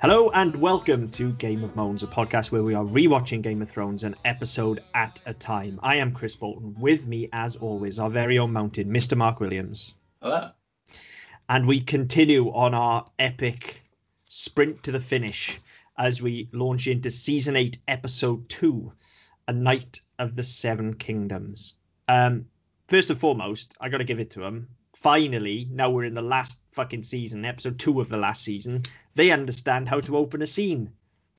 Hello and welcome to Game of Moans, a podcast where we are rewatching Game of Thrones an episode at a time. I am Chris Bolton. With me, as always, our very own mountain, Mr. Mark Williams. Hello. And we continue on our epic sprint to the finish as we launch into season 8, episode 2, A Knight of the Seven Kingdoms. Um, first and foremost, I got to give it to them. Finally, now we're in the last fucking season, episode 2 of the last season, they understand how to open a scene.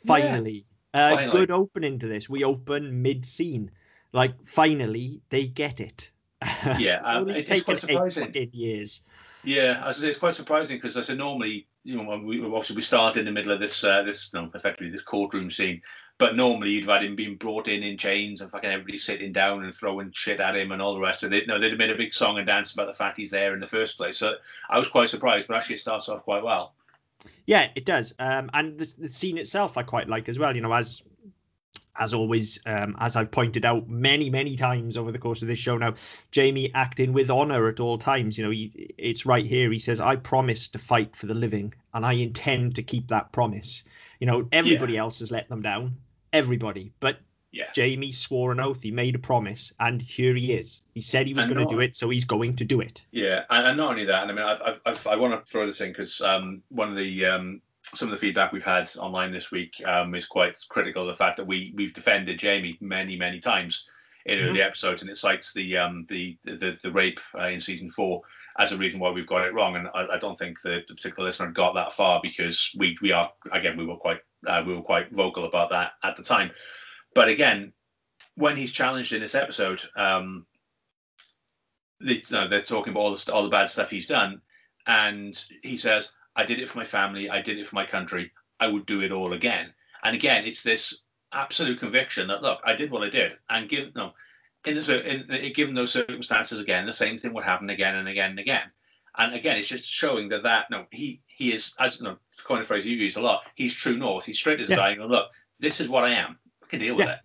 Finally. Uh, Finally. Good opening to this. We open mid scene. Like, finally, they get it. Yeah, it's um, it is taken quite eight surprising. fucking years. Yeah, I was, it's quite surprising because I said normally, you know, we obviously we start in the middle of this, uh, this, no, effectively this courtroom scene. But normally you'd have had him being brought in in chains and fucking everybody sitting down and throwing shit at him and all the rest of it. No, they'd have made a big song and dance about the fact he's there in the first place. So I was quite surprised, but actually it starts off quite well. Yeah, it does. Um, and the, the scene itself, I quite like as well. You know, as as always, um, as I've pointed out many, many times over the course of this show now, Jaime acting with honor at all times. You know, he, it's right here. He says, "I promise to fight for the living, and I intend to keep that promise." You know, everybody else has let them down. Everybody, but Yeah. Jaime swore an oath. He made a promise, and here he is. He said he was going to do it, so he's going to do it. Yeah, and, and not only that, and I mean, I've, I've, I've, I want to throw this in because um, one of the um, some of the feedback we've had online this week um, is quite critical of the fact that we we've defended Jaime many many times in Mhm. early episodes, and it cites the um, the, the the rape uh, in season four as a reason why we've got it wrong. And I, I don't think the, the particular listener got that far because we we are again we were quite uh, we were quite vocal about that at the time. But again, when he's challenged in this episode, um, they, they're talking about all the all the bad stuff he's done, and he says, "I did it for my family. I did it for my country. I would do it all again." And again, it's this absolute conviction that look, I did what I did, and no, in, in, in given those circumstances again, the same thing would happen again and again and again. And again, it's just showing that that no, he he is as you know, to coin a phrase you use a lot. He's true north. He's straight as a Yeah. And look, this is what I am. I can deal with Yeah. it.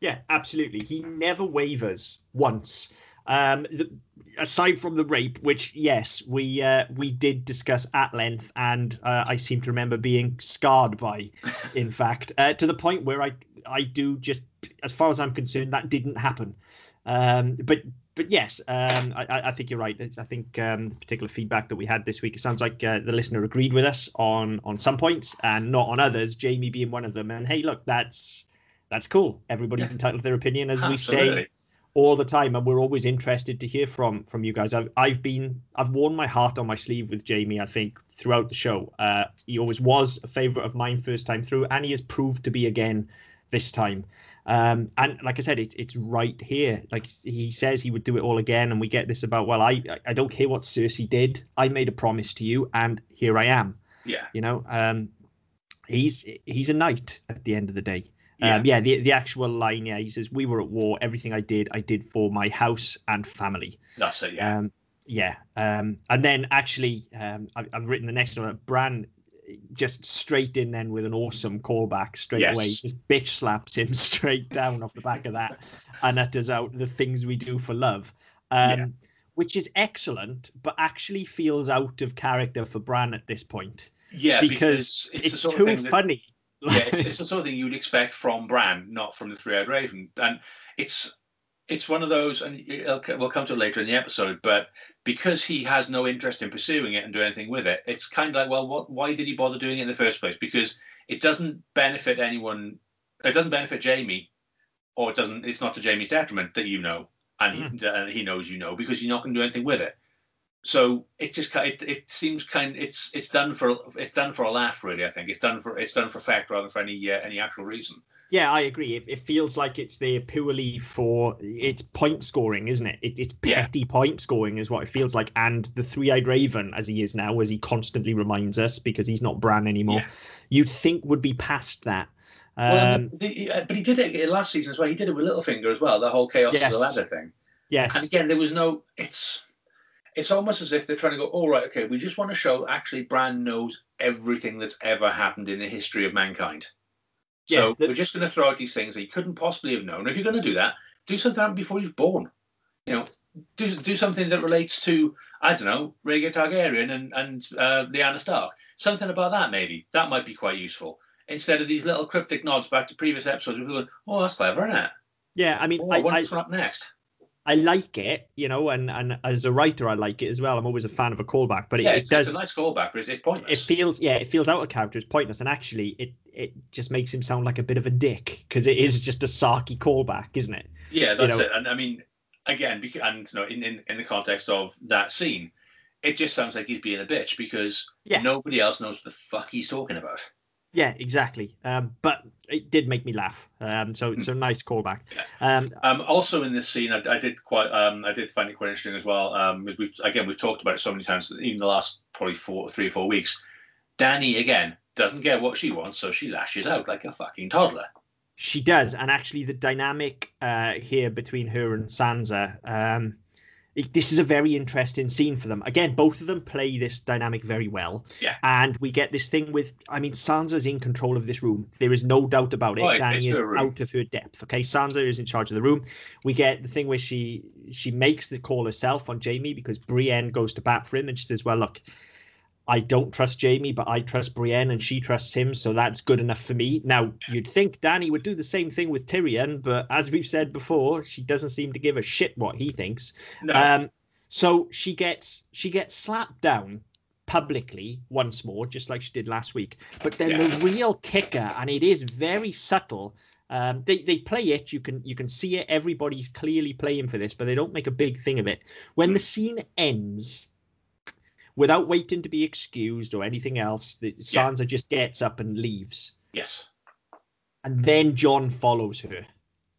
Yeah, absolutely. He never wavers once. Um, the, aside from the rape, which yes, we uh, we did discuss at length, and uh, I seem to remember being scarred by, in fact, uh, to the point where I I do just, as far as I'm concerned, that didn't happen. Um, but but yes, um, I, I I think you're right. I think um, the particular feedback that we had this week, it sounds like uh, the listener agreed with us on on some points and not on others. Jaime being one of them. And hey, look, that's that's cool. Everybody's Yeah. entitled to their opinion, as we say all the time, and we're always interested to hear from from you guys. I've I've been I've worn my heart on my sleeve with Jaime. I think throughout the show, uh, he always was a favorite of mine first time through, and he has proved to be again this time. Um, and like I said, it's it's right here. Like he says, he would do it all again, and we get this about well, I I don't care what Cersei did. I made a promise to you, and here I am. Yeah. You know, um, he's he's a knight at the end of the day. Yeah. Um, yeah, the the actual line, yeah, he says, "We were at war. Everything I did, I did for my house and family." That's it. Yeah. Um, yeah, um, and then actually, um, I've, I've written the next one. Bran just straight in then with an awesome callback straight Yes. away. Just bitch slaps him straight down off the back of that, and utters out the things we do for love, um, Yeah. which is excellent, but actually feels out of character for Bran at this point yeah. because, it's, it's, too that, funny. yeah, it's, it's the sort of thing you'd expect from Bran, not from the Three-Eyed Raven, and it's it's one of those, and we'll come to it later in the episode. But because he has no interest in pursuing it and doing anything with it, it's kind of like, well, what? Why did he bother doing it in the first place? Because it doesn't benefit anyone. It doesn't benefit Jaime, or it doesn't. It's not to Jaime's detriment that you know, and he, and he knows you know, because you're not going to do anything with it. So it just it, it seems kind it's it's done for it's done for a laugh really I think it's done for it's done for effect rather than for any uh, any actual reason. Yeah, I agree. It, it feels like it's there purely for it's point scoring, isn't it? it it's Yeah. petty point scoring, is what it feels like. And the three-eyed raven, as he is now, as he constantly reminds us, because he's not Bran anymore, Yeah. you'd think would be past that. Um, the- uh, but he did it last season as well. He did it with Littlefinger as well. The whole chaos Yes. is a ladder thing. yes, And again, there was no. It's it's almost as if they're trying to go. All right, okay, we just want to show actually Bran knows everything that's ever happened in the history of mankind. So the- we're just going to throw out these things that he couldn't possibly have known. If you're going to do that, do something before he was born. You know, do do something that relates to I don't know Rhaegar Targaryen and and uh, Lyanna Stark. Something about that maybe that might be quite useful instead of these little cryptic nods back to previous episodes. Where people, go, oh, that's clever, isn't it? Yeah, I mean, Oh, I, wonder I, what's up next. I like it, you know, and and as a writer, I like it as well. I'm always a fan of a callback, but it, Yeah, it it's, does. it's a nice callback, but it's, it's it feels yeah it feels out of character it's pointless and actually it it just makes him sound like a bit of a dick because it is just a sarky callback isn't it Yeah, that's know- it. And I mean, again, because, and you know, in, in in the context of that scene, it just sounds like he's being a bitch because Yeah. nobody else knows what the fuck he's talking about. yeah exactly um but it did make me laugh um so it's a nice callback um Um, also in this scene, I, I did quite, um, I did find it quite interesting as well. Um, because we've again we've talked about it so many times, even the last probably four, three or four weeks. Dany again doesn't get what she wants, so she lashes out like a fucking toddler. she does and actually the dynamic uh here between her and sansa um it, this is a very interesting scene for them again both of them play this dynamic very well Yeah. and we get this thing with i mean sansa's in control of this room there is no doubt about it Right, dany it's is room. out of her depth okay sansa is in charge of the room we get the thing where she she makes the call herself on jaime because brienne goes to bat for him and she says well look I don't trust Jaime, but I trust Brienne and she trusts him, so that's good enough for me. Now, you'd think Dany would do the same thing with Tyrion, but as we've said before, she doesn't seem to give a shit what he thinks. No, Um, so she gets she gets slapped down publicly once more, just like she did last week. But then Yeah. the real kicker, and it is very subtle. Um, they they play it. You can you can see it. Everybody's clearly playing for this, but they don't make a big thing of it. When the scene ends, without waiting to be excused or anything else, the, Sansa just gets up and leaves yes, and then Jon follows her.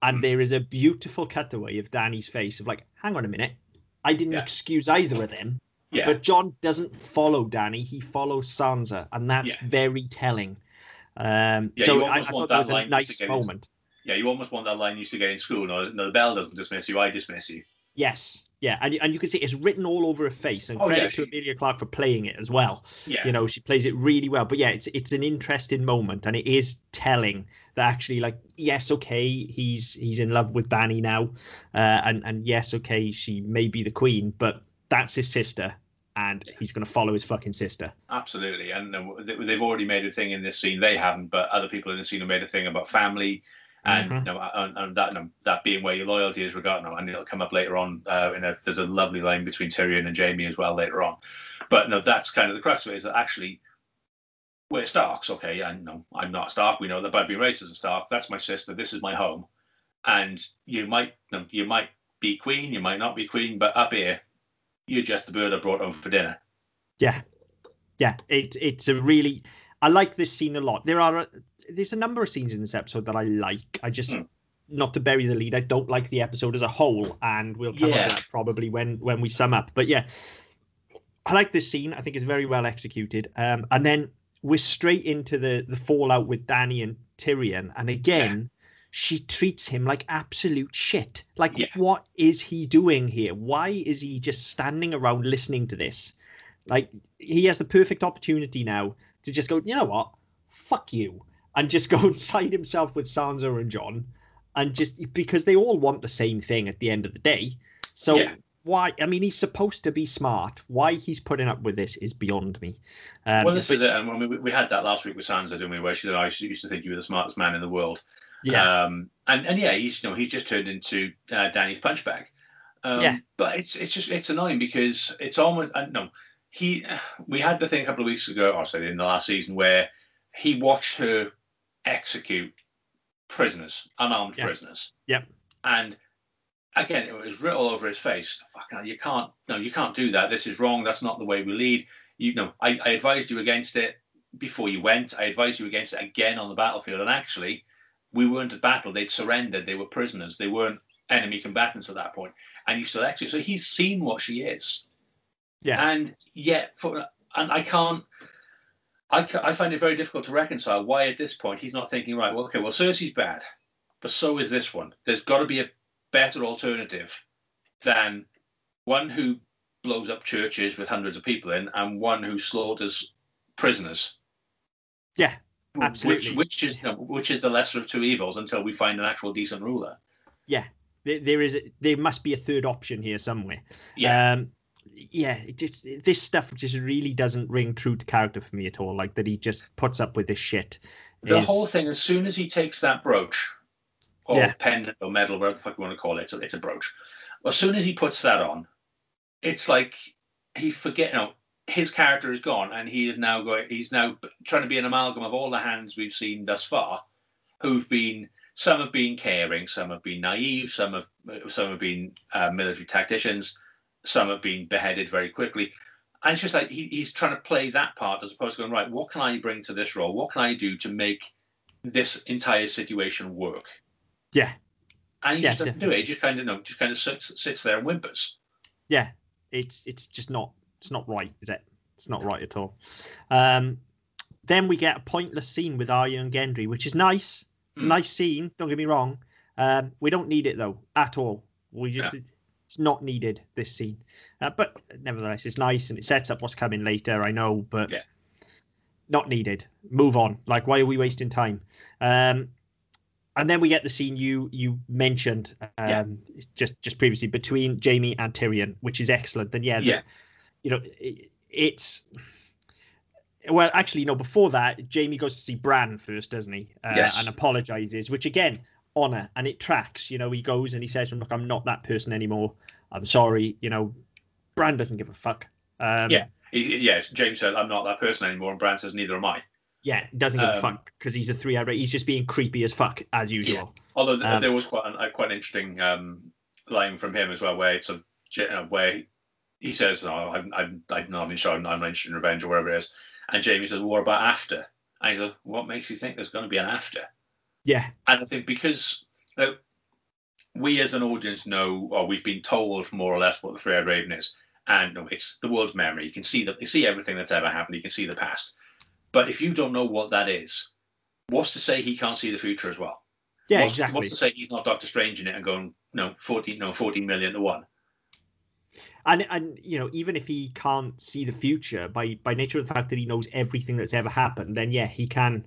And Mm. there is a beautiful cutaway of Dany's face of like, hang on a minute, I didn't Yeah. excuse either of them. yeah, But Jon doesn't follow Dany; he follows Sansa, and that's Yeah. very telling. Um, Yeah, so I, I thought want that that was a line nice moment. yeah. You almost want that line you used to get in school. No, no, the bell doesn't dismiss you. I dismiss you. Yes, yeah, and and you can see it's written all over her face. And Oh, credit yeah, to Emilia Clarke for playing it as well. Yeah, you know she plays it really well but yeah it's it's an interesting moment and it is telling that actually like yes okay he's he's in love with Dany now uh, and and yes okay she may be the queen but that's his sister and he's going to follow his fucking sister absolutely. And uh, they've already made a thing in this scene. They haven't, but other people in the scene have made a thing about family. And, Mhm. you know, and, and that you know, that being where your loyalty is regarding them, and it'll come up later on. Uh, in a, there's a lovely line between Tyrion and Jaime as well later on. But no, that's kind of the crux of it. Is that actually we're Starks, okay? I know I'm not a Stark. We know that, but I've been raised as a Stark. That's my sister. This is my home. And you might, you, know, you might be queen, you might not be queen, but up here, you're just the bird I brought home for dinner. yeah yeah it it's a really i like this scene a lot. There are a, there's a number of scenes in this episode that i like. I just Hmm. not to bury the lead i don't like the episode as a whole and we'll come Yeah. to that probably when when we sum up. But yeah i like this scene. I think it's very well executed. Um and then we're straight into the the fallout with dany and tyrion and again she treats him like absolute shit. Like Yeah. what is he doing here? Why is he just standing around listening to this? Like he has the perfect opportunity now to just go, you know what, fuck you, and just go and side himself with Sansa and Jon, and just because they all want the same thing at the end of the day. So Yeah. why? I mean, he's supposed to be smart. Why he's putting up with this is beyond me. Um, well, this but is it. And when we, we had that last week with Sansa, didn't we? Where she said, "I used to think you were the smartest man in the world." Yeah, Um, and and yeah, he's you know he's just turned into uh, Dany's punchbag. Um, Yeah. But it's it's just it's annoying because it's almost uh, no. He we had the thing a couple of weeks ago, or sorry, in the last season, where he watched her execute prisoners, unarmed Yeah. prisoners. Yep. And again, it was written all over his face. Fucking, you can't, no, you can't do that. This is wrong. That's not the way we lead. You know, I, I advised you against it before you went. I advised you against it again on the battlefield. And actually, we weren't at battle. They'd surrendered. They were prisoners. They weren't enemy combatants at that point. And you still execute. So he's seen what she is. Yeah. And yet, for and I can't. I, I find it very difficult to reconcile why at this point he's not thinking right. Well, okay, well Cersei's bad, but so is this one. There's got to be a better alternative than one who blows up churches with hundreds of people in, and one who slaughters prisoners. Yeah, absolutely. Which, which is which is the lesser of two evils until we find an actual decent ruler. Yeah. There, there is there must be a third option here somewhere. Yeah. Um, yeah, it just this stuff just really doesn't ring true to character for me at all. Like that he just puts up with this shit. the is- whole thing, as soon as he takes that brooch or Yeah. pendant or medal, whatever the fuck you want to call it, it's a, it's a brooch. As soon as he puts that on, it's like he forget. You know, his character is gone, and he is now going. He's now trying to be an amalgam of all the hands we've seen thus far, who've been. Some have been caring, some have been naive, some have some have been uh, military tacticians, some have been beheaded very quickly. And it's just like he, he's trying to play that part as opposed to going, right, what can I bring to this role? What can I do to make this entire situation work? Yeah, And he Yeah, just doesn't do it. He just kind of, you know, just kind of sits, sits there and whimpers. yeah. It's it's just not it's not right, is it? It's not right at all. Um, then we get a pointless scene with Arya and Gendry, which is nice. It's a Hmm. nice scene. Don't get me wrong. Um, we don't need it though at all. We just it's not needed this scene, uh, but nevertheless, it's nice and it sets up what's coming later. I know, but Yeah. not needed. Move on. Like, why are we wasting time? Um, and then we get the scene you you mentioned um, Yeah. just just previously between Jaime and Tyrion, which is excellent. And yeah, the- Yeah. you know, it, it's well, actually, no. Before that, Jaime goes to see Bran first, doesn't he? Uh, Yes. And apologizes, which again, honor, and it tracks. You know, he goes and he says, "Look, I'm not that person anymore. I'm sorry." You know, Bran doesn't give a fuck. Um, Yeah. He, yes, James said, I'm not that person anymore. And Bran says, neither am I. yeah, doesn't give a Um, fuck because he's a three-eyed. rat. He's just being creepy as fuck as usual. Although th- Um, there was quite an, a, quite an interesting um, line from him as well, where it's a, uh, where he says, "No, I'm I'm I'm not even sure. I'm not interested in revenge or whatever it is." And Jaime says, "What about after?" And he's like, "What makes you think there's going to be an after?" Yeah, And I think because you know, we as an audience know, or we've been told more or less what the Three-Eyed Raven is, and you know, it's the world's memory. You can see the, you see everything that's ever happened. You can see the past. But if you don't know what that is, what's to say he can't see the future as well? yeah, what's, exactly. What's to say he's not Doctor Strange in it and going, no, 14, no, 14 million to one? and and you know even if he can't see the future by by nature of the fact that he knows everything that's ever happened then yeah he can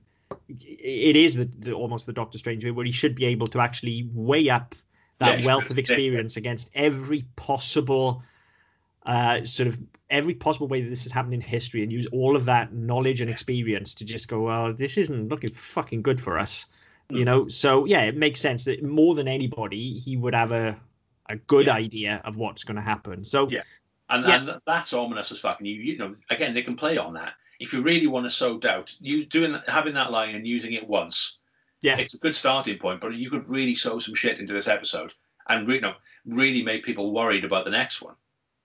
it is the, the almost the doctor strange way where he should be able to actually weigh up that he wealth of experience against every possible uh sort of every possible way that this has happened in history and use all of that knowledge and experience to just go well this isn't looking fucking good for us you Mm. know so yeah it makes sense that more than anybody he would have a a good Yeah. idea of what's going to happen so Yeah. And, Yeah. and that's ominous as fucking you, you know, again, they can play on that. If you really want to sow doubt, you doing having that line and using it once, Yeah. it's a good starting point. But you could really sow some shit into this episode and you know, really make people worried about the next one.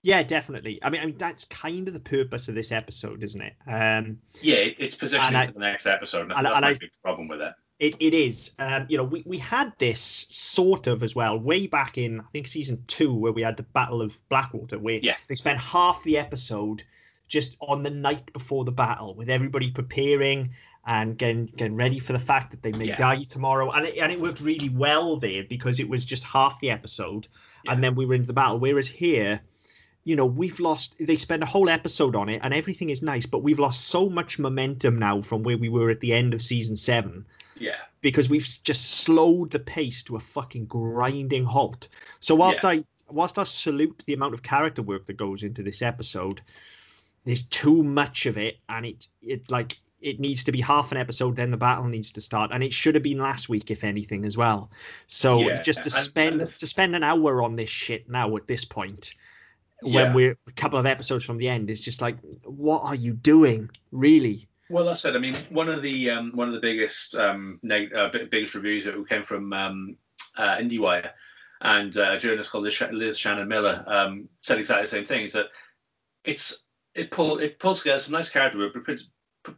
Yeah, definitely. I mean, I mean, that's kind of the purpose of this episode, isn't it? Um, Yeah, it, it's positioning I- for the next episode. And, and- that's and my I- big problem with it. it, it is. Um, you know, we, we had this sort of as well way back in, I think, season two, where we had the Battle of Blackwater, where Yeah. they spent half the episode just on the night before the battle with everybody preparing and getting, getting ready for the fact that they may Yeah. die tomorrow. And it, and it worked really well there because it was just half the episode Yeah. and then we were into the battle. Whereas here, you know, we've lost, they spend a whole episode on it and everything is nice, but we've lost so much momentum now from where we were at the end of season seven Yeah. because we've just slowed the pace to a fucking grinding halt. So whilst I whilst I salute the amount of character work that goes into this episode, there's too much of it, and it it like it needs to be half an episode, then the battle needs to start, and it should have been last week if anything as well. So Yeah, just to and- spend and to spend an hour on this shit now at this point. When Yeah. we're a couple of episodes from the end, is just like, what are you doing, really? Well, that's it. I mean, one of the um, one of the biggest um, neg- uh, biggest reviews that came from um, uh, IndieWire and uh, a journalist called Liz, Sh- Liz Shannon Miller um, said exactly the same thing. Is that it's it pull it pulls together some nice character work, but puts,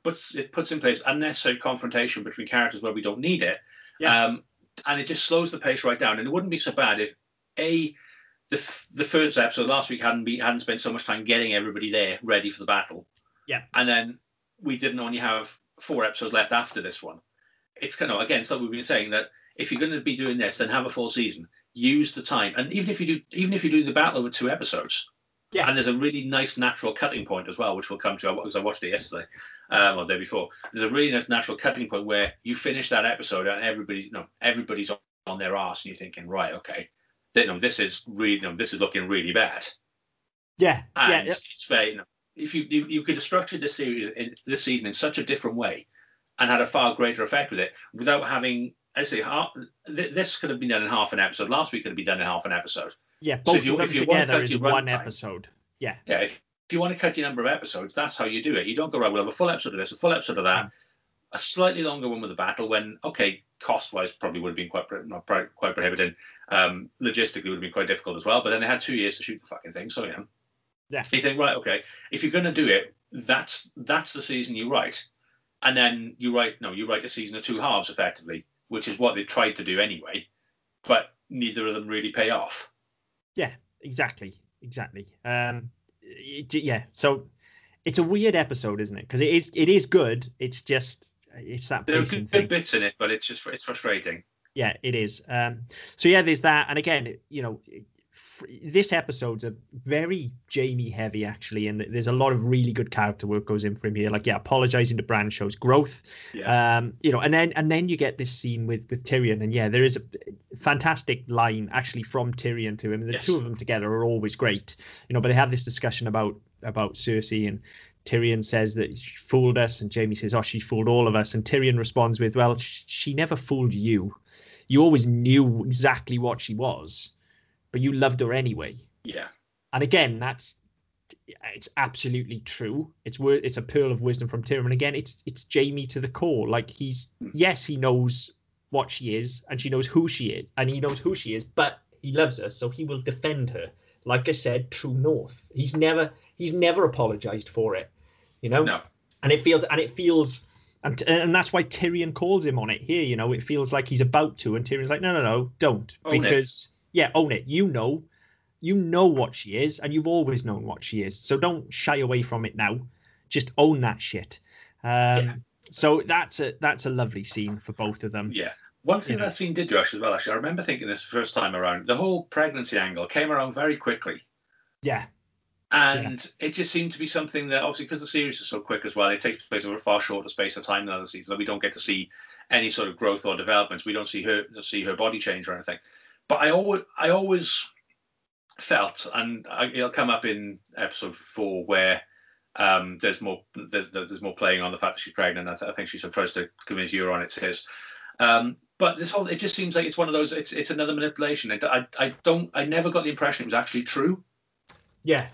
puts it puts in place unnecessary confrontation between characters where we don't need it, Yeah. um, and it just slows the pace right down. And it wouldn't be so bad if a the, f- the first episode last week hadn't be hadn't spent so much time getting everybody there ready for the battle. Yeah. And then we didn't only have four episodes left after this one. It's kind of again something we've been saying that if you're going to be doing this, then have a full season. Use the time, and even if you do, even if you do the battle over two episodes, Yeah. And there's a really nice natural cutting point as well, which we'll come to because I watched it yesterday, um, or the day before. There's a really nice natural cutting point where you finish that episode and everybody, you know, everybody's on, on their arse, and you're thinking, right, okay, you know, this is really, you know, this is looking really bad. Yeah, And yeah, it's very, you know, if you, you you could have structured this series in, this season in such a different way, and had a far greater effect with it, without having, I say, half, th- this could have been done in half an episode. Last week could have been done in half an episode. yeah. Both if you- if you to together is one runtime- episode. Yeah, Yeah, if, if you want to cut your number of episodes, that's how you do it. You don't go right. We'll have a full episode of this, a full episode of that, a slightly longer one with the battle. When okay, cost wise, probably would have been quite not quite prohibitive. Um, logistically, would have been quite difficult as well. But then they had two years to shoot the fucking thing. So yeah, Yeah. You think right, okay, if you're going to do it, that's that's the season you write, and then you write no, you write a season of two halves effectively, which is what they tried to do anyway. But neither of them really pay off. Yeah, exactly, exactly. Um, it, yeah. So it's a weird episode, isn't it? Because it is it is good. It's just it's that There are good, bits in it, but it's just it's frustrating. yeah it is um so yeah there's that and again you know this episode's a very jaime heavy actually and there's a lot of really good character work goes in for him here like yeah apologizing to bran shows growth Yeah. um you know and then and then you get this scene with with tyrion and yeah there is a fantastic line actually from tyrion to him and the Yes. two of them together are always great you know but they have this discussion about about cersei and Tyrion says that she fooled us, and Jaime says, "Oh, she fooled all of us." And Tyrion responds with, "Well, sh- she never fooled you. You always knew exactly what she was, but you loved her anyway." yeah. And again, that's it's absolutely true. It's it's a pearl of wisdom from Tyrion. And again, it's it's Jaime to the core. Like he's hmm. yes, he knows what she is, and she knows who she is, and he knows who she is, but he loves her, so he will defend her. Like I said, true north. He's never he's never apologized for it. You know? No. And it feels and it feels and and that's why Tyrion calls him on it here, you know, it feels like he's about to, and Tyrion's like, No, no, no, don't. Own it. Yeah, own it. You know you know what she is, and you've always known what she is. So don't shy away from it now. Just own that shit. Um, Yeah. So that's a that's a lovely scene for both of them. Yeah. One thing know. that scene did do actually as well, actually, I remember thinking this first time around, the whole pregnancy angle came around very quickly. Yeah, And it just seemed to be something that, obviously, because the series is so quick as well, it takes place over a far shorter space of time than other seasons. That we don't get to see any sort of growth or developments. We don't see her see her body change or anything. But I always, I always felt, and I, it'll come up in episode four where um, there's more there's, there's more playing on the fact that she's pregnant. I, th- I think she sort of tries to convince Euron it's his. Um, but this whole it just seems like it's one of those. It's it's another manipulation. It, I I don't I never got the impression it was actually true. yeah,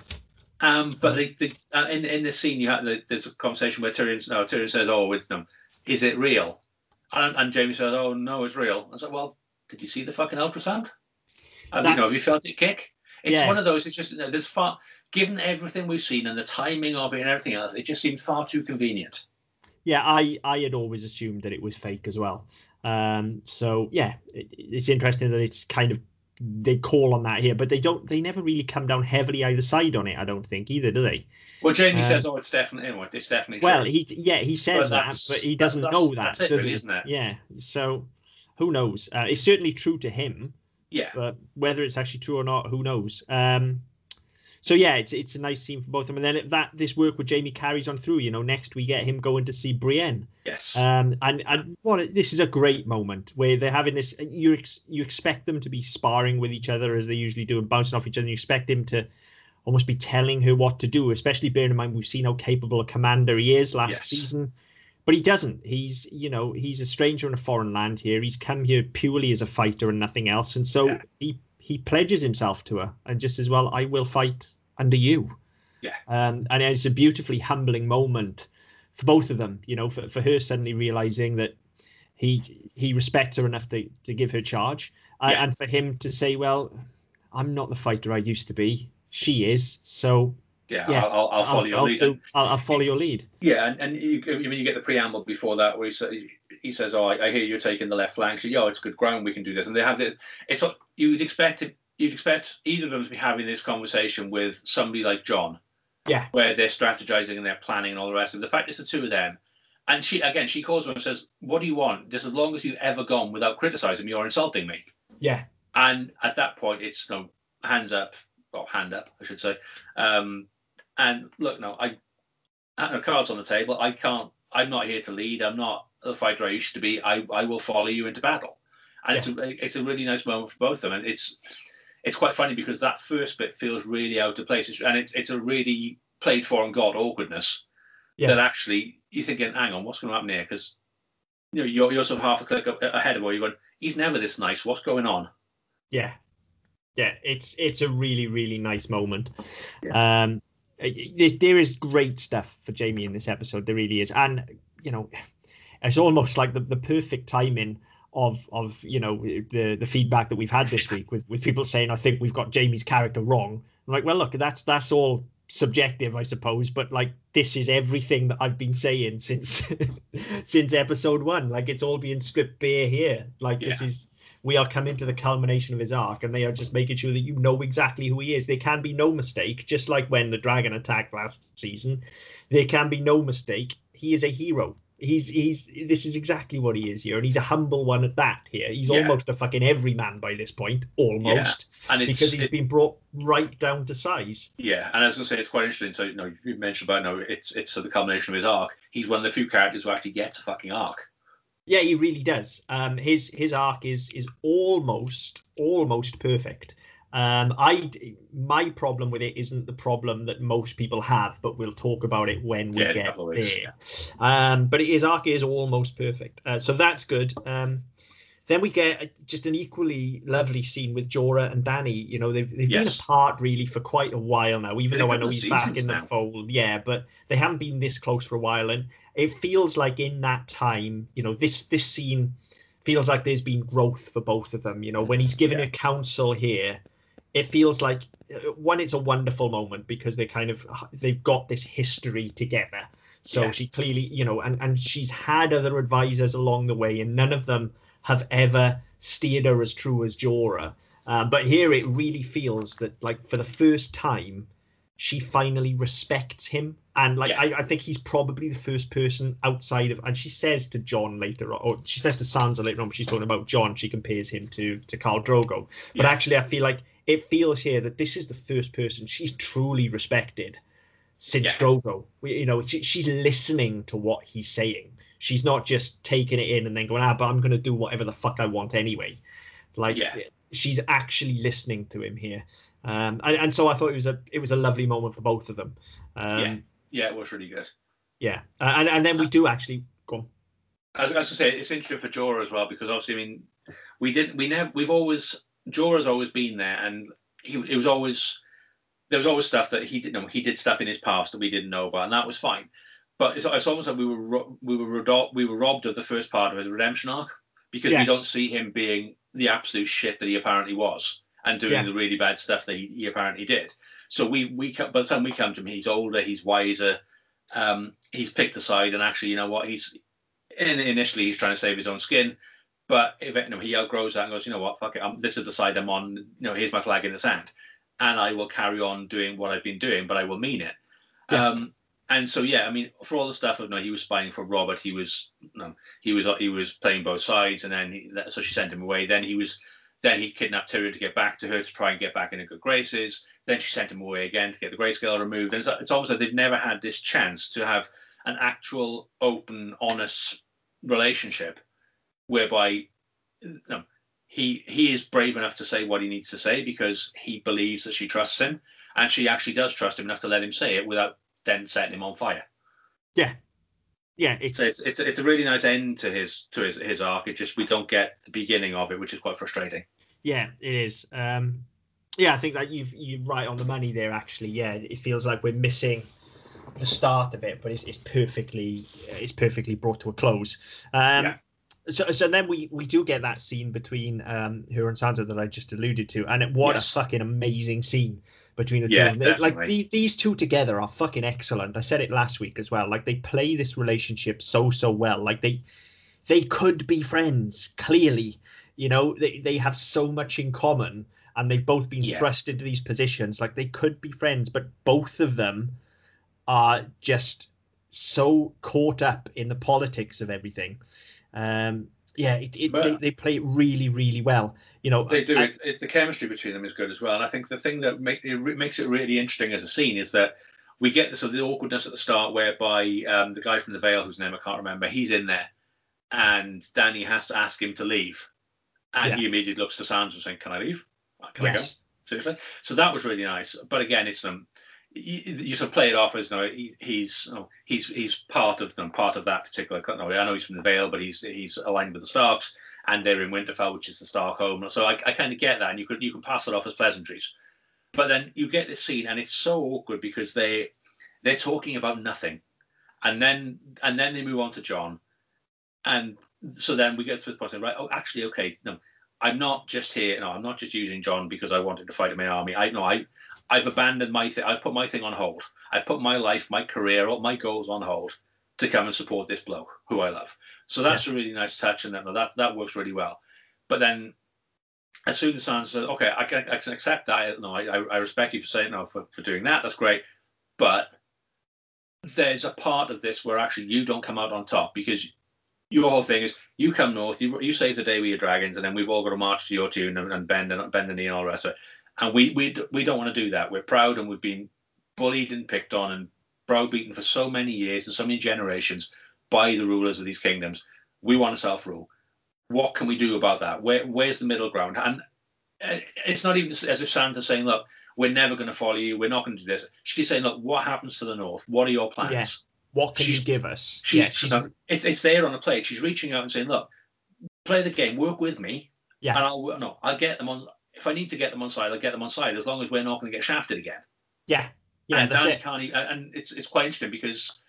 Um, but the, the uh, in in this scene, you have the, there's a conversation where Tyrion, no, Tyrion says, "Oh, it's um, is it real?" And, and Jaime says, "Oh, no, it's real." I was like, "Well, did you see the fucking ultrasound? Have you know, have you felt it kick?" It's Yeah. one of those. It's just you know, there's far, given everything we've seen and the timing of it and everything else, it just seemed far too convenient. yeah. I I had always assumed that it was fake as well. Um, so yeah, it, it's interesting that it's kind of they call on that here, but they don't. They never really come down heavily either side on it. I don't think either, do they? Well, Jaime Um, says, "Oh, it's definitely, know, it's definitely Well, true." he yeah he says But that, but he doesn't know that, that's it does really, he? isn't it? Yeah. So who knows? Uh, it's certainly true to him, yeah, but whether it's actually true or not, who knows? Um, so yeah, it's it's a nice scene for both of them, and then it, that this work with Jaime carries on through. You know, next we get him going to see Brienne. yes, Um, and and what this is a great moment where they're having this. You ex, you expect them to be sparring with each other as they usually do and bouncing off each other. And you expect him to almost be telling her what to do, especially bearing in mind we've seen how capable a commander he is last Yes. season. But he doesn't. He's you know he's a stranger in a foreign land here. He's come here purely as a fighter and nothing else. And so Yeah. he he pledges himself to her and just as well I will fight under you. Yeah. Um, and it's a beautifully humbling moment for both of them. You know, for, for her suddenly realizing that he he respects her enough to, to give her charge, uh, Yeah. and for him to say, "Well, I'm not the fighter I used to be. She is. So yeah, yeah, I'll, I'll, I'll follow your I'll, lead. do- I'll, follow your lead." Yeah, and, and you, I mean, you get the preamble before that where he, sa- he says, "Oh, I, I hear you're taking the left flank. So, yo, it's good ground. We can do this." And they have the. It's you'd expect it. You'd expect either of them to be having this conversation with somebody like Jon, Yeah. where they're strategizing and they're planning and all the rest. And the fact it's the two of them, and she again, she calls him and says, "What do you want? Just as long as you've ever gone without criticizing me or insulting me." Yeah. And at that point, it's no hands up, or hand up, I should say. Um, and look, no, I, no cards on the table. I can't. I'm not here to lead. I'm not the fighter I used to be. I, I will follow you into battle. And it's a it's a really nice moment for both of them. And it's it's quite funny because that first bit feels really out of place, it's, and it's it's a really played for on God awkwardness Yeah. that actually you're thinking, hang on, what's going to happen here? Because you know you're you're sort of half a click ahead of where you're going. He's never this nice. What's going on? Yeah, yeah, it's it's a really really nice moment. Um, there, Uh, there is great stuff for Jaime in this episode. There really is, and you know, it's almost like the, the perfect timing of of you know the the feedback that we've had this week with with people saying I think we've got Jaime's character wrong. I'm like, well, look, that's that's all subjective, I suppose, but like this is everything that I've been saying since since episode one. Like it's all being stripped bare here. Like this is we are coming to the culmination of his arc, and they are just making sure that you know exactly who he is. There can be no mistake, just like when the dragon attacked last season. There can be no mistake. He is a hero. He's he's this is exactly what he is here, and he's a humble one at that. Here, he's Yeah. almost a fucking everyman by this point, almost And it's because he's it- been brought right down to size. Yeah, and as I say, it's quite interesting. So you know, you mentioned about no, it's it's the culmination of his arc. He's one of the few characters who actually gets a fucking arc. Yeah, he really does. Um, his his arc is is almost almost perfect. Um, I my problem with it isn't the problem that most people have, but we'll talk about it when we Yeah, get couple of weeks, there. Um, but his arc is almost perfect, uh, so that's good. Um, then we get uh, just an equally lovely scene with Jorah and Dany. You know, they've they've Yes. been apart really for quite a while now. Even though I know he's back in seasons the fold, yeah, but they haven't been this close for a while, and it feels like in that time, you know, this this scene feels like there's been growth for both of them. You know, when he's giving Yeah. a counsel here, it feels like uh, one, it's a wonderful moment because they kind of they've got this history together. So Yeah. she clearly, you know, and and she's had other advisors along the way, and none of them have ever steered her as true as Jorah. Uh, but here it really feels that, like, for the first time, she finally respects him. And, like, Yeah. I, I think he's probably the first person outside of, and she says to Jon later on, or she says to Sansa later on, when she's talking about Jon, she compares him to, to Khal Drogo. But Yeah. actually, I feel like it feels here that this is the first person she's truly respected since Yeah. Drogo. You know, she, she's listening to what he's saying. She's not just taking it in and then going, ah, but I'm going to do whatever the fuck I want anyway. Like, Yeah. she's actually listening to him here. Um, and, and so I thought it was a it was a lovely moment for both of them. Um, Yeah. Yeah, it was really good. yeah. Uh, and and then we do actually go on. As, was, I was gonna say it's interesting for Jorah as well because obviously, I mean, we didn't, we never, we've always Jorah's always been there, and he it was always there was always stuff that he didn't know. He did stuff in his past that we didn't know about, and that was fine. But it's, it's almost like we were ro- we were rodo- we were robbed of the first part of his redemption arc because we don't see him being the absolute shit that he apparently was and doing Yeah. the really bad stuff that he, he apparently did. So we we by the time we come to him, he's older, he's wiser, um, he's picked a side, and actually, you know what, he's in, initially he's trying to save his own skin, but if you know, he outgrows that and goes, you know what, fuck it, I'm, this is the side I'm on. You know, here's my flag in the sand, and I will carry on doing what I've been doing, but I will mean it. Yeah. Um, and so yeah, I mean, for all the stuff of no, he was spying for Robert. He was he was he was playing both sides, and then he, so she sent him away. Then he was then he kidnapped Tyrion to get back to her to try and get back into good graces. Then she sent him away again to get the grayscale removed. And it's, it's almost like they've never had this chance to have an actual, open, honest relationship, whereby he he is brave enough to say what he needs to say because he believes that she trusts him, and she actually does trust him enough to let him say it without then setting him on fire. Yeah, it's, So it's it's it's a really nice end to his to his his arc. It just we don't get the beginning of it, which is quite frustrating. Yeah, it is. Um, yeah, I think that you've you're right on the money there. Actually, yeah, it feels like we're missing the start of it, but it's, it's perfectly it's perfectly brought to a close. Um, Yeah. So so then we we do get that scene between um, her and Sansa that I just alluded to, and it, what Yes. a fucking amazing scene between the two. Yeah, them. They- Like the, these two together are fucking excellent. I said it last week as well. Like they play this relationship so so well. Like they they could be friends clearly you know they, they have so much in common and they've both been Yeah. thrust into these positions like they could be friends but both of them are just so caught up in the politics of everything um yeah it, it, But- they, they play it really really well you know They do I- it, it. The chemistry between them is good as well. And I think the thing that make, it makes it really interesting as a scene is that we get this, so the awkwardness at the start, whereby um, the guy from the Vale, whose name I can't remember, he's in there, and Dany has to ask him to leave, and Yeah. he immediately looks to Sansa saying, "Can I leave? Can I go?" seriously. So that was really nice. But again, it's um, you, you sort of play it off as know, he, he's know, he's he's part of them, part of that particular. Know, I know he's from the Vale, but he's he's aligned with the Starks, and they're in Winterfell, which is the Stark home. So I, I kind of get that, and you could you can pass it off as pleasantries. But then you get this scene, and it's so awkward because they they're talking about nothing, and then and then they move on to Jon, and so then we get to the point of right. Oh, actually, okay, no, I'm not just here. No, I'm not just using Jon because I wanted to fight in my army. I know I I've abandoned my thing. I've put my thing on hold. I've put my life, my career, all my goals on hold to come and support this bloke who I love. So that's yeah. a really nice touch, and that that that works really well. But then, as soon as Sansa says, "Okay, I can, I can accept that. No, I, I respect you for saying no for, for doing that. That's great." But there's a part of this where actually you don't come out on top because your whole thing is you come north, you you save the day with your dragons, and then we've all got to march to your tune and, and bend and bend the knee and all the rest of it. And we we we don't want to do that. We're proud and we've been bullied and picked on and browbeaten for so many years and so many generations by the rulers of these kingdoms. We want to self rule. What can we do about that? Where where's the middle ground? And uh, it's not even as if Sansa's saying, "Look, we're never going to follow you. We're not going to do this." She's saying, "Look, what happens to the north? What are your plans?" Yeah. What can she's, you give us? She's, yeah, she's, it's it's there on a plate. She's reaching out and saying, "Look, play the game. Work with me. Yeah. And I'll no, I'll get them on if I need to get them on side, I'll get them on side as long as we're not going to get shafted again. Yeah, yeah, and Dany it. Carney, and it's it's quite interesting because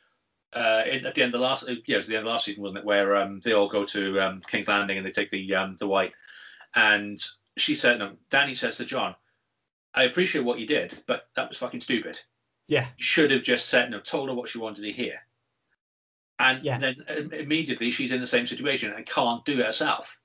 uh, at the end of the last, yeah, it was the end of last season, wasn't it, where um, they all go to um, King's Landing and they take the um, the white, and she said, no, Dany says to Jon, "I appreciate what you did, but that was fucking stupid. Yeah, you should have just said no, told her what she wanted to hear." And yeah. then immediately she's in the same situation and can't do it herself.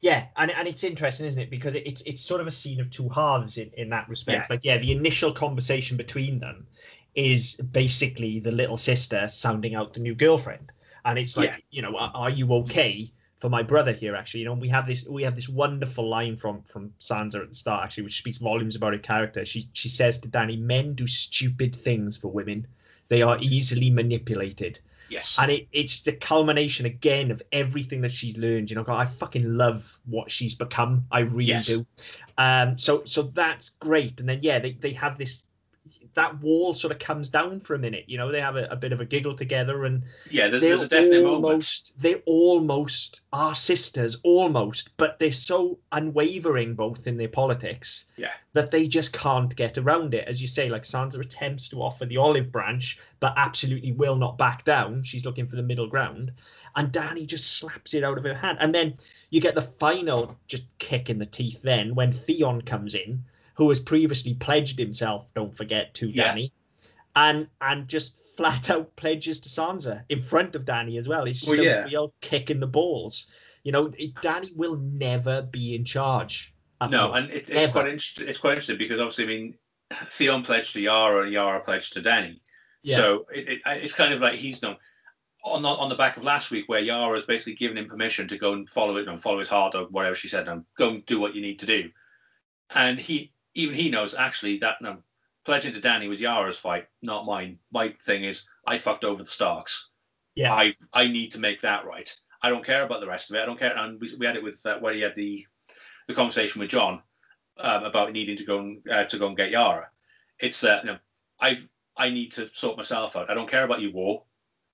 Yeah, and, and it's interesting, isn't it? Because it, it's it's sort of a scene of two halves in, in that respect. Yeah. But yeah, the initial conversation between them is basically the little sister sounding out the new girlfriend, and it's like, yeah. you know, are, are, you okay for my brother here? Actually, you know, we have this we have this wonderful line from from Sansa at the start, actually, which speaks volumes about her character. She she says to Dany, "Men do stupid things for women; they are easily manipulated." Yes. And it, it's the culmination again of everything that she's learned. You know, I fucking love what she's become. I really yes. do. Um, so so that's great. And then yeah, they, they have this that wall sort of comes down for a minute. You know, they have a, a bit of a giggle together, and yeah, there's, there's a definite almost, moment. They almost are sisters, almost, but they're so unwavering both in their politics. Yeah, that they just can't get around it. As you say, like Sansa attempts to offer the olive branch, but absolutely will not back down. She's looking for the middle ground, and Dany just slaps it out of her hand, and then you get the final just kick in the teeth. Then when Theon comes in who has previously pledged himself, don't forget, to yeah. Dany, and and just flat out pledges to Sansa in front of Dany as well. He's just well, yeah. real kick in the balls. You know, Dany will never be in charge. No, and it, it's quite interesting. It's quite interesting because obviously, I mean, Theon pledged to Yara, and Yara pledged to Dany. Yeah. So it, it, it's kind of like he's done on the, on the back of last week where Yara has basically given him permission to go and follow it and follow his heart or whatever she said and go and do what you need to do. And he even he knows actually that no, pledging to Dany was Yara's fight, not mine. My thing is I fucked over the Starks. Yeah. I I need to make that right. I don't care about the rest of it. I don't care. And we, we had it with uh, where he had the the conversation with Jon um, about needing to go and uh, to go and get Yara. It's that uh, you know, I I need to sort myself out. I don't care about your war.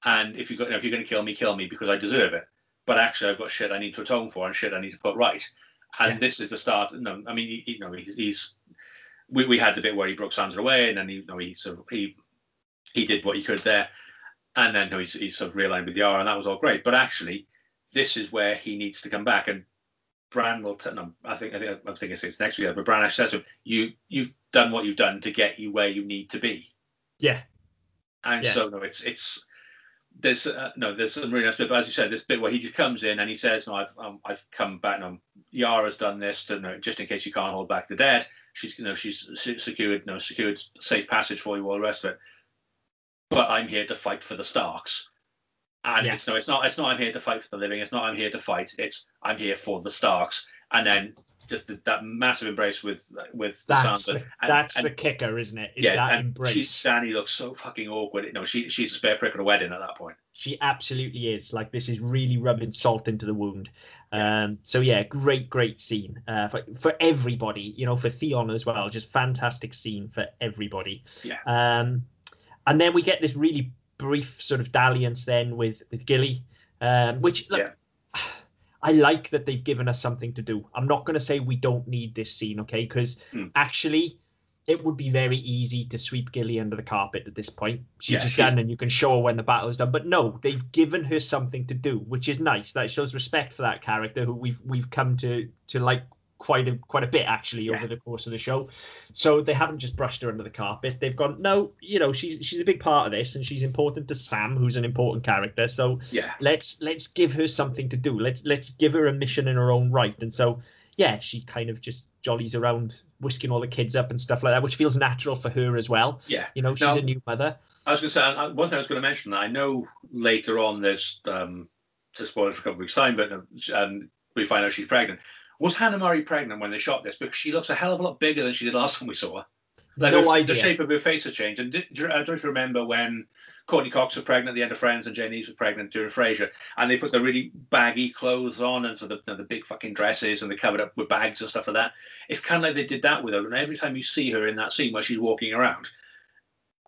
And if you you know, if you're going to kill me, kill me because I deserve it. But actually, I've got shit I need to atone for and shit I need to put right and yeah. this is the start. No, I mean, you know, he's, he's we, we had the bit where he broke Sansa away, and then he, you know, he sort of he he did what he could there, and then you know, he, he sort of realigned with Yara, and that was all great. But actually, this is where he needs to come back, and Bran will. T- no, I think I think I'm thinking it's next year, but Bran actually says to him, "You you've done what you've done to get you where you need to be." Yeah, and yeah. so no, it's it's there's uh, no there's some really nice bit, but as you said, this bit where he just comes in and he says, "No, I've um, I've come back. No, Yara's done this to, no, just in case you can't hold back the dead. She's you know she's secured no secured safe passage for you, all the rest of it. But I'm here to fight for the Starks." And yeah. it's no, it's not. It's not. I'm here to fight for the living. It's not. I'm here to fight. It's I'm here for the Starks. And then just that massive embrace with with That's Sansa. the, And- that's and- the kicker, isn't it? Is yeah, that and embrace. she, Dany looks so fucking awkward. No, she she's a spare prick at a wedding at that point. She absolutely is. Like this is really rubbing salt into the wound. Um, so yeah, great, great scene uh, for for everybody. You know, for Theon as well. Just fantastic scene for everybody. Yeah. Um, and then we get this really brief sort of dalliance then with with Gilly, um, which look, I like that they've given us something to do. I'm not going to say we don't need this scene, okay? Because Hmm. actually, it would be very easy to sweep Gilly under the carpet at this point. She's Yeah, just she's- done, and you can show her when the battle is done. But no, they've given her something to do, which is nice. That shows respect for that character, who we've we've come to to like quite a quite a bit actually Yeah. over the course of the show. So they haven't just brushed her under the carpet. They've gone, no, you know, she's she's a big part of this, and she's important to Sam, who's an important character. So Yeah, let's let's give her something to do. Let's let's give her a mission in her own right. And so yeah, she kind of just jollies around whisking all the kids up and stuff like that, which feels natural for her as well. yeah. You know, she's Now- a new mother. I was going to say uh, one thing I was going to mention. I know later on there's um, to spoil it for a couple of weeks time, but um, we find out she's pregnant. Was Hannah Murray pregnant when they shot this? Because she looks a hell of a lot bigger than she did last time we saw her. Like no her- idea. The shape of her face has changed. And did, I don't if you remember when Courteney Cox was pregnant at the end of Friends and Jane Leeves was pregnant during Frasier, and they put the really baggy clothes on and so the, the, big fucking dresses and they covered up with bags and stuff like that. It's kind of like they did that with her. And every time you see her in that scene where she's walking around,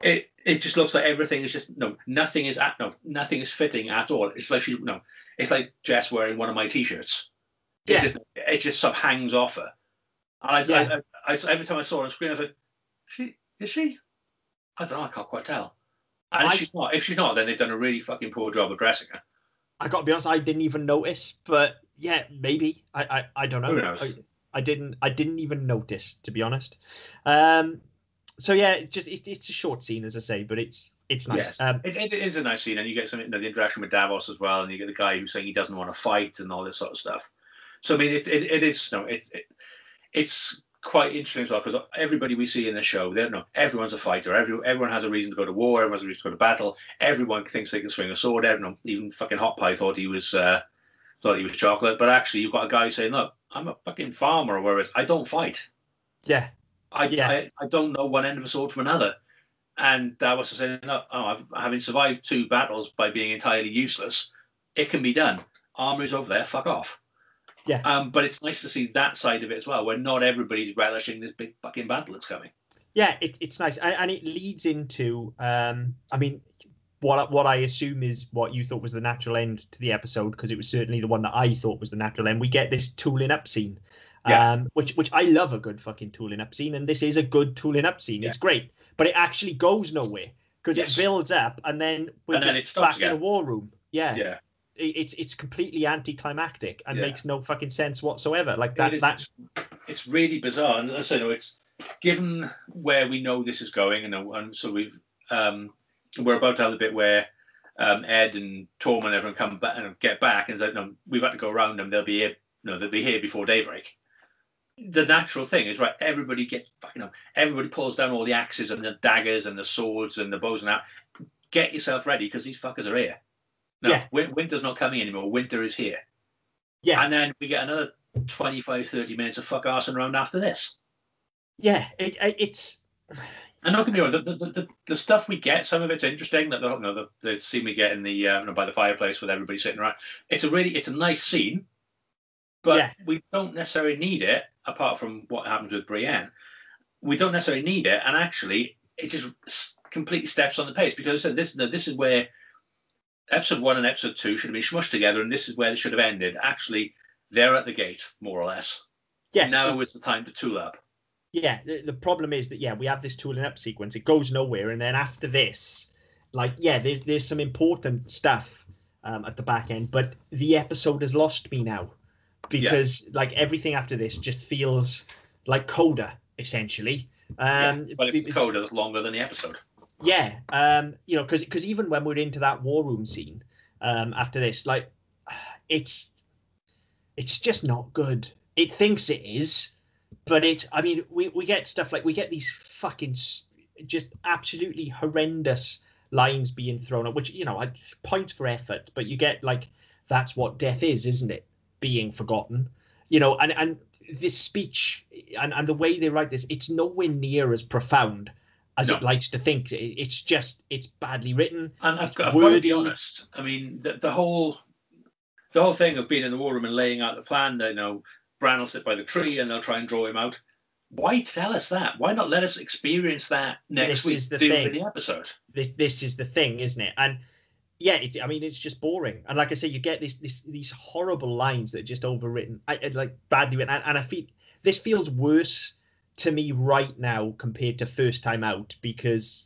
it it just looks like everything is just no nothing is at no nothing is fitting at all. It's like she's no, it's like Jess wearing one of my t-shirts. It Yeah. just it just sort of hangs off her. And I, Yeah. I, I, I every time I saw her on screen, I was like, she is she? I don't know. I can't quite tell. And I- if she's not, if she's not, then they've done a really fucking poor job of dressing her. I got to be honest, I didn't even notice, but yeah, maybe. I I, I don't know. Who knows? I, I didn't I didn't even notice to be honest. Um, so yeah, just it, it's a short scene as I say, but it's it's nice. Yes. Um, It, it is a nice scene, and you get some you know, the interaction with Davos as well, and you get the guy who's saying he doesn't want to fight and all this sort of stuff. So I mean, it it, it is no, it, it it's quite interesting as well because everybody we see in the show, they no, everyone's a fighter. Every, everyone has a reason to go to war. Everyone has a reason to go to battle. Everyone thinks they can swing a sword. Everyone, even fucking Hot Pie thought he was uh, thought he was chocolate, but actually you've got a guy saying, "Look, I'm a fucking farmer," whereas I don't fight. yeah, I, Yeah. I I don't know one end of a sword from another. And Davos is saying, no, oh, I've, having survived two battles by being entirely useless, it can be done. Armor's over there, fuck off. Yeah. Um, but it's nice to see that side of it as well, where not everybody's relishing this big fucking battle that's coming. yeah, it, it's nice, and, and it leads into. Um, I mean, what what I assume is what you thought was the natural end to the episode because it was certainly the one that I thought was the natural end. We get this tooling up scene, Yeah. um, which which I love a good fucking tooling up scene, and this is a good tooling up scene. Yeah. It's great, but it actually goes nowhere because Yes. it builds up and then we're And then it stops back in the war room. Yeah, Yeah. It- it's it's completely anticlimactic and Yeah. makes no fucking sense whatsoever. Like that It is, that it's, it's really bizarre. And as I know, it's given where we know this is going, and, and so we've um, we're about to have the bit where um, Ed and Tom and everyone come back and get back, and it's like, no, we've had to go around them. They'll be here. No, they'll be here before daybreak. The natural thing is right. Everybody gets, you know, everybody pulls down all the axes and the daggers and the swords and the bows and that. Get yourself ready because these fuckers are here. No, Yeah. winter's not coming anymore. Winter is here. yeah And then we get another 25, 30 minutes of fuck arsing around after this. yeah it, it, it's And don't get me wrong, the, the, the, the stuff we get, some of it's interesting. That you know, the, the scene we get in the uh, you know, by the fireplace with everybody sitting around. It's a really, it's a nice scene, but Yeah. we don't necessarily need it. Apart from what happens with Brienne, we don't necessarily need it. And actually, it just completely steps on the pace because said this, this is where episode one and episode two should have been smushed together, and this is where they should have ended. Actually, they're at the gate more or less. yes now is the time to tool up. yeah the, the problem is that yeah we have this tooling up sequence it goes nowhere and then after this like yeah there's, there's some important stuff um, at the back end but the episode has lost me now because like everything after this just feels like coda essentially um but it's the coda that's longer than the episode. Yeah um you know because because even when we're into that war room scene um after this like it's it's just not good. It thinks it is but it i mean we we get stuff like we get these fucking just absolutely horrendous lines being thrown up which you know I point for effort but you get like that's what death is isn't it? Being forgotten. You know, and and this speech and and the way they write this, it's nowhere near as profound as No. it likes to think. It's just it's badly written. And I've got, I've got to Wordy. be honest. I mean, the, the whole the whole thing of being in the war room and laying out the plan. They you know, Bran will sit by the tree and they'll try and draw him out. Why tell us that? Why not let us experience that next This week? is the thing. the episode. This this is the thing, isn't it? And yeah, it, I mean, it's just boring. And like I say, you get this this these horrible lines that are just overwritten, I- like badly written. And, and I feel this feels worse to me right now compared to first time out because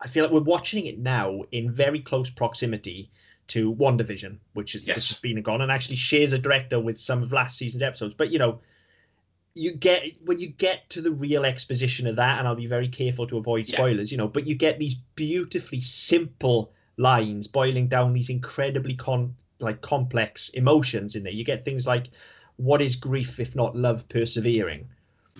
I feel like we're watching it now in very close proximity to WandaVision, which is Yes. has been gone, and actually shares a director with some of last season's episodes. But you know, you get when you get to the real exposition of that, and I'll be very careful to avoid Yeah. spoilers. You know, but you get these beautifully simple lines boiling down these incredibly con like complex emotions in there. You get things like, "What is grief if not love persevering?"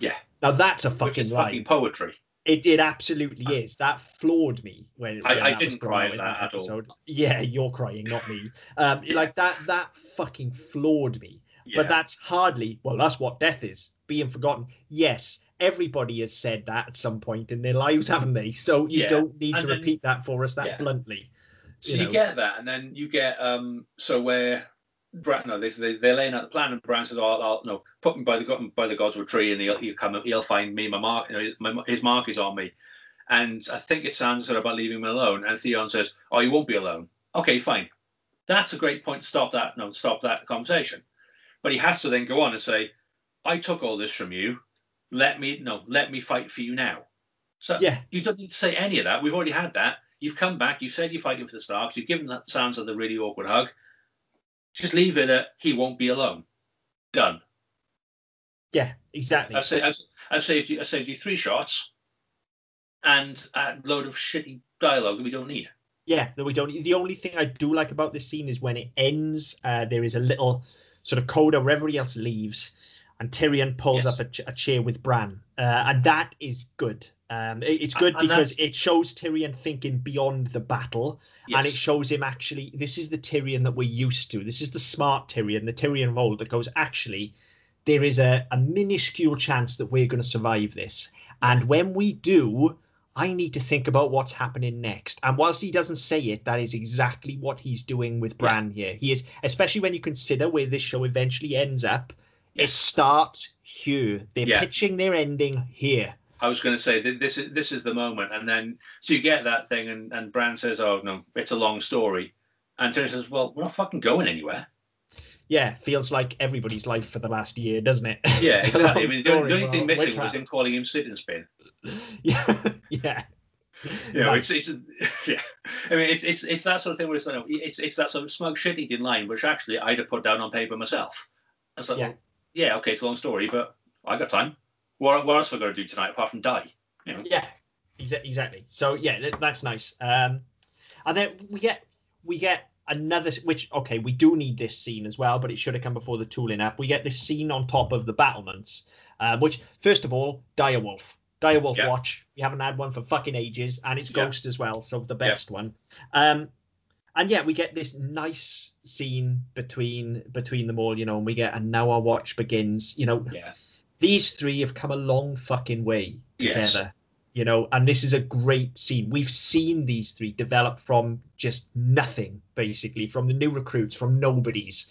Yeah. Now that's a fucking line. fucking poetry. It, it absolutely is. That floored me when, I- when I was didn't cry at in that at all. Yeah, you're crying, not me. Um, like that. That fucking floored me. Yeah. But that's hardly. Well, that's what death is. Being forgotten. Yes, everybody has said that at some point in their lives, haven't they? So you Yeah, don't need and to then- repeat that for us that Yeah. bluntly. So you you, know. get that, and then you get um. So where Bran, no, they, they they're laying out the plan, and Bran says, "Oh, I'll, I'll no, put me by the by the gods of a tree, and he'll he'll come, he'll find me. My mark, you know, my, his mark is on me." And I think it sounds sort of about leaving him alone. And Theon says, "Oh, you won't be alone. Okay, fine. That's a great point to stop that. No, stop that conversation." But he has to then go on and say, "I took all this from you. Let me no, let me fight for you now." So Yeah. you don't need to say any of that. We've already had that. You've come back. You said you're fighting for the Starks. You've given that sounds of the really awkward hug. Just leave it at he won't be alone. Done. Yeah, exactly. I've, sa- I've, I've saved you. I saved you three shots, and a load of shitty dialogue that we don't need. Yeah, that we don't. Need the only thing I do like about this scene is when it ends. Uh, there is a little sort of coda where everybody else leaves, and Tyrion pulls Yes. up a, ch- a chair with Bran, uh, and that is good. Um, it- it's good And because that's- it shows Tyrion thinking beyond the battle, and it shows him actually. This is the Tyrion that we're used to. This is the smart Tyrion, the Tyrion of old that goes actually. There is a, a minuscule chance that we're going to survive this, and when we do, I need to think about what's happening next. And whilst he doesn't say it, that is exactly what he's doing with Bran here. He is, especially when you consider where this show eventually ends up. It starts here. They're Yeah. pitching their ending here. I was going to say that this is this is the moment, and then so you get that thing, and and Bran says, "Oh no, it's a long story," and Tyrion says, "Well, we're not fucking going anywhere." Yeah, feels like everybody's life for the last year, doesn't it? Yeah, exactly. I mean, the, only- thing missing was him calling him sit and spin. Yeah, yeah. You know, Nice. it's, it's yeah. I mean, it's it's it's that sort of thing where it's like, it's it's that sort of smug shit he did line, which actually I'd have put down on paper myself. I was like, Yeah. well, yeah, okay, it's a long story, but I got time. What what else have I got to do tonight apart from die? You know, Yeah, exa- exactly. So yeah, that, that's nice. Um, and then we get we get another which okay we do need this scene as well, but it should have come before the tooling up. We get this scene on top of the battlements, um, which first of all, Direwolf, Direwolf Yeah. watch. We haven't had one for fucking ages, and it's Yeah. Ghost as well, so the best one. Um, and yeah, we get this nice scene between between them all, you know, and we get and now our watch begins. You know, yeah, these three have come a long fucking way Yes. together you know and this is a great scene we've seen these three develop from just nothing basically from the new recruits from nobodies